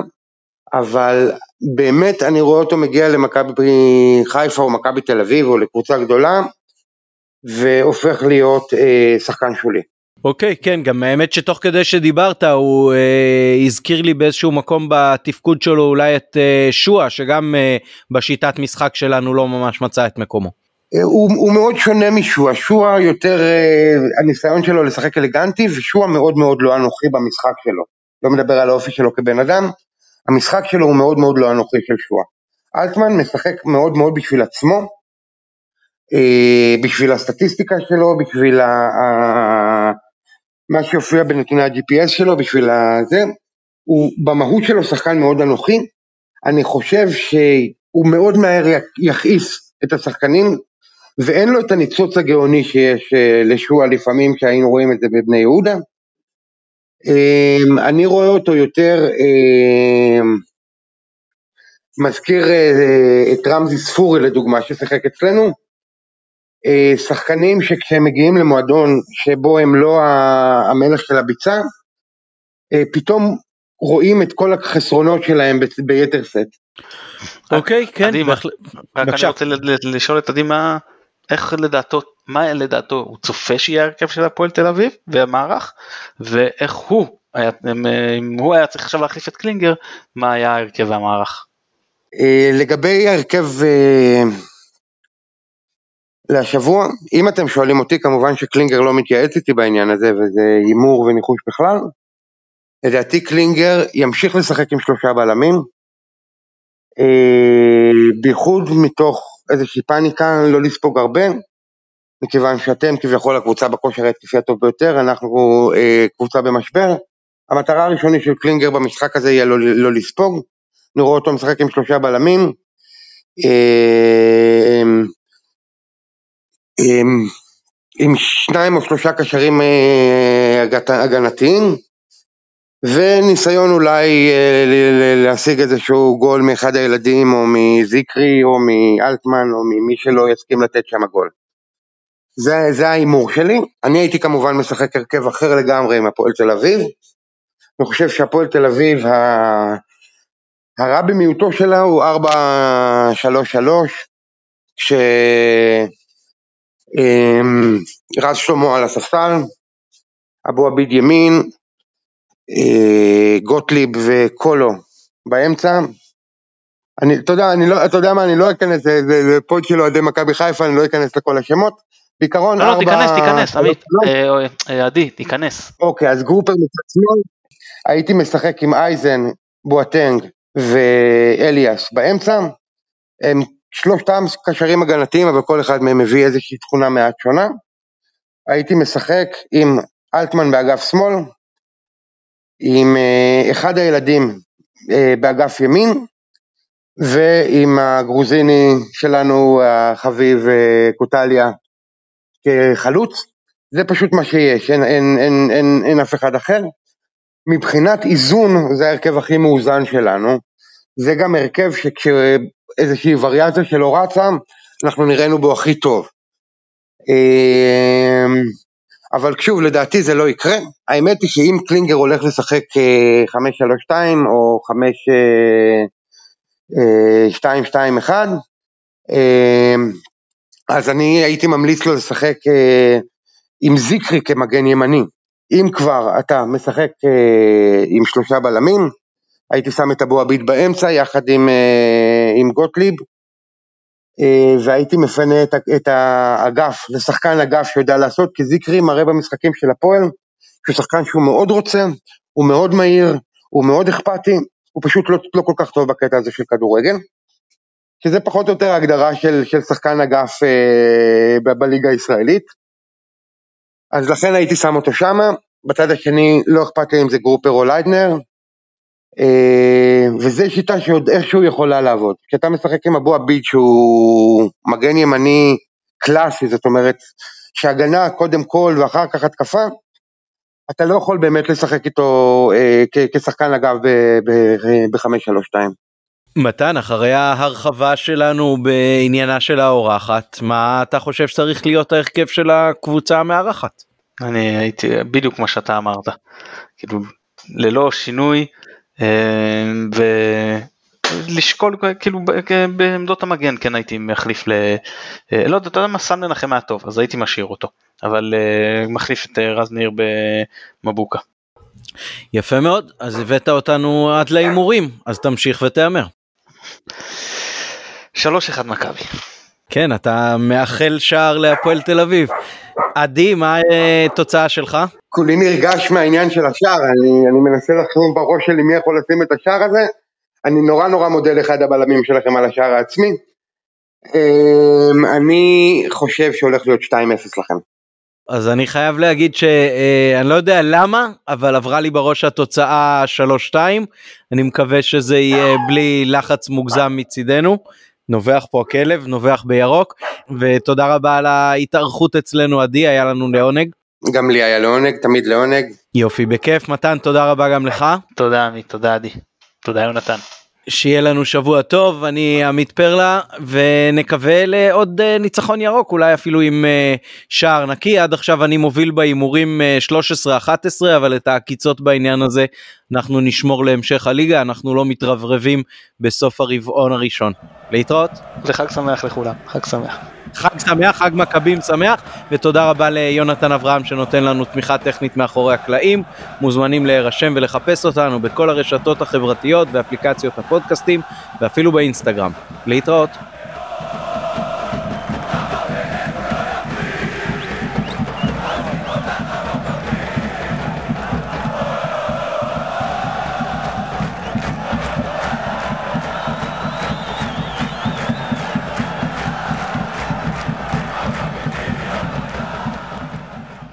אבל באמת אני רואה אותו מגיע למכבי חיפה או מכבי תל אביב או לקבוצה גדולה והופך להיות אה, שחקן שולי. אוקיי okay, כן גם האמת שתוך כדי שדיברת הוא אה, הזכיר לי באיזשהו מקום בתפקוד שלו אולי את אה, שואה שגם אה, בשיטת משחק שלנו לא ממש מצא את מקומו. אה, הוא, הוא מאוד שונה משואה, שואה יותר אה, הניסיון שלו לשחק אלגנטי ושואה מאוד מאוד לא אנוכי במשחק שלו. לא מדבר על האופי שלו כבן אדם, המשחק שלו הוא מאוד מאוד לא אנוכי של שואה. אלטמן משחק מאוד מאוד בשביל עצמו, אה, בשביל הסטטיסטיקה שלו, בשביל ה... ה... מה שיופיע בנתוני ה-GPS שלו, בשביל זה, הוא במהות שלו שחקן מאוד אנוכי, אני חושב שהוא מאוד מהר יכעיס את השחקנים, ואין לו את הניצוץ הגאוני שיש אה, לשועה לפעמים, שהיינו רואים את זה בבני יהודה. אמ, אני רואה אותו יותר אמ, מזכיר אה, את רמזי ספורי לדוגמה ששיחק אצלנו, אה, שחקנים שכשהם מגיעים למועדון שבו הם לא המלך של הביצה, אה, פתאום רואים את כל החסרונות שלהם ביתר סט. אוקיי, כן. רק אני רוצה לשאול את עדי מה, איך לדעתו, מה לדעתו הוא צופה שיהיה הרכב של הפועל תל אביב והמערך, ואיך הוא, היה, אם הוא היה צריך עכשיו להחליף את קלינגר, מה היה ההרכב והמערך. אה, לגבי ההרכב אה, להשבוע, אם אתם שואלים אותי, כמובן שקלינגר לא מתייעץ איתי בעניין הזה, וזה הימור וניחוש בכלל. לדעתי קלינגר ימשיך לשחק עם שלושה בלמים, אה, בייחוד מתוך איזושהי פאניקה, לא לספוג הרבה, מכיוון שאתם כביכול הקבוצה בכושר ההתקפי הטוב ביותר, אנחנו אה, קבוצה במשבר. המטרה הראשונית של קלינגר במשחק הזה יהיה לא, לא לספוג, אני רואה אותו משחק עם שלושה בלמים, אה, אה, עם שניים או שלושה קשרים אה, הגנתיים, וניסיון אולי אה, להשיג איזשהו גול מאחד הילדים או מזיקרי או מאלטמן או ממי שלא יסכים לתת שם גול. זה, ההימור שלי, אני הייתי כמובן משחק הרכב אחר לגמרי עם הפועל תל אביב, אני חושב שהפועל תל אביב הרע במיעוטו שלה הוא 4-3-3 כשרז אמ, שלמה על הספסל, אבו עביד ימין, גוטליב וקולו באמצע. אני, אתה יודע, אני לא, אתה יודע מה, אני לא אכנס, זה, זה פוד של אוהדי מכבי חיפה, אני לא אכנס לכל השמות. בעיקרון לא, לא, תיכנס, תיכנס, עמית, אה, אה, עדי, תיכנס. אוקיי, אז גרופר מצד שמאל, הייתי משחק עם אייזן, בואטנג ואליאס באמצע, הם שלושתם קשרים הגנתיים, אבל כל אחד מהם מביא איזושהי תכונה מעט שונה. הייתי משחק עם אלטמן באגף שמאל, עם אה, אחד הילדים אה, באגף ימין, ועם הגרוזיני שלנו, החביב אה, קוטליה, כחלוץ. זה פשוט מה שיש, אין, אין, אין, אין, אין אף אחד אחר. מבחינת איזון זה ההרכב הכי מאוזן שלנו, זה גם הרכב שכשאיזושהי וריאציה שלו רצה, אנחנו נראינו בו הכי טוב. אבל שוב, לדעתי זה לא יקרה. האמת היא שאם קלינגר הולך לשחק 5-3-2 אה, או 5-2-2-1, אה, אמ, אז אני הייתי ממליץ לו לשחק אה, עם זיקרי כמגן ימני. אם כבר אתה משחק עם שלושה בלמים, הייתי שם את אבו עביד באמצע יחד עם, עם גוטליב, אה, והייתי מפנה את, האגף לשחקן אגף שיודע לעשות, כי זיקרי מראה במשחקים של הפועל, שהוא שחקן שהוא מאוד רוצה, הוא מאוד מהיר, הוא מאוד אכפתי, הוא פשוט לא, לא כל כך טוב בקטע הזה של כדורגל, שזה פחות או יותר ההגדרה של, של שחקן אגף אה, בליגה הישראלית. אז לכן הייתי שם אותו שמה, בצד השני לא אכפת לי אם זה גרופר או ליידנר, אה, וזו שיטה שעוד איכשהו יכולה לעבוד. כשאתה משחק עם אבו עביד שהוא מגן ימני קלאסי, זאת אומרת שהגנה קודם כל ואחר כך התקפה, אתה לא יכול באמת לשחק איתו אה, כשחקן אגב ב-532. מתן, אחרי ההרחבה שלנו בעניינה של האורחת, מה אתה חושב שצריך להיות ההרכב של הקבוצה המארחת? אני הייתי בדיוק מה שאתה אמרת, כאילו ללא שינוי אה, ולשקול כאילו בעמדות המגן כן הייתי מחליף ל... אה, לא יודע, אתה יודע מה, סן מנחם היה טוב אז הייתי משאיר אותו, אבל אה, מחליף את רז ניר במבוקה. יפה מאוד, אז הבאת אותנו עד להימורים, אז תמשיך ותהמר. 3-1 מכבי. כן, אתה מאחל שער להפועל תל אביב. עדי, מה התוצאה שלך? כולי נרגש מהעניין של השער, אני, אני מנסה לחשוב בראש שלי מי יכול לשים את השער הזה. אני נורא נורא מודה לאחד הבלמים שלכם על השער העצמי. אמ, אני חושב שהולך להיות 2-0 לכם. אז אני חייב להגיד שאני אה, לא יודע למה, אבל עברה לי בראש התוצאה 3-2. אני מקווה שזה יהיה בלי לחץ מוגזם מצידנו. נובח פה הכלב, נובח בירוק, ותודה רבה על ההתארכות אצלנו עדי, היה לנו לעונג. גם לי היה לעונג, תמיד לעונג. יופי, בכיף. מתן, תודה רבה גם לך. תודה עמית, תודה עדי. תודה יונתן. שיהיה לנו שבוע טוב, אני עמית פרלה, ונקווה לעוד אה, ניצחון ירוק, אולי אפילו עם אה, שער נקי. עד עכשיו אני מוביל בהימורים 13-11, אה, אבל את העקיצות בעניין הזה אנחנו נשמור להמשך הליגה, אנחנו לא מתרברבים בסוף הרבעון הראשון. להתראות. וחג שמח לכולם, חג שמח. חג שמח, חג מכבים שמח, ותודה רבה ליונתן אברהם שנותן לנו תמיכה טכנית מאחורי הקלעים. מוזמנים להירשם ולחפש אותנו בכל הרשתות החברתיות ואפליקציות הפודקאסטים, ואפילו באינסטגרם. להתראות.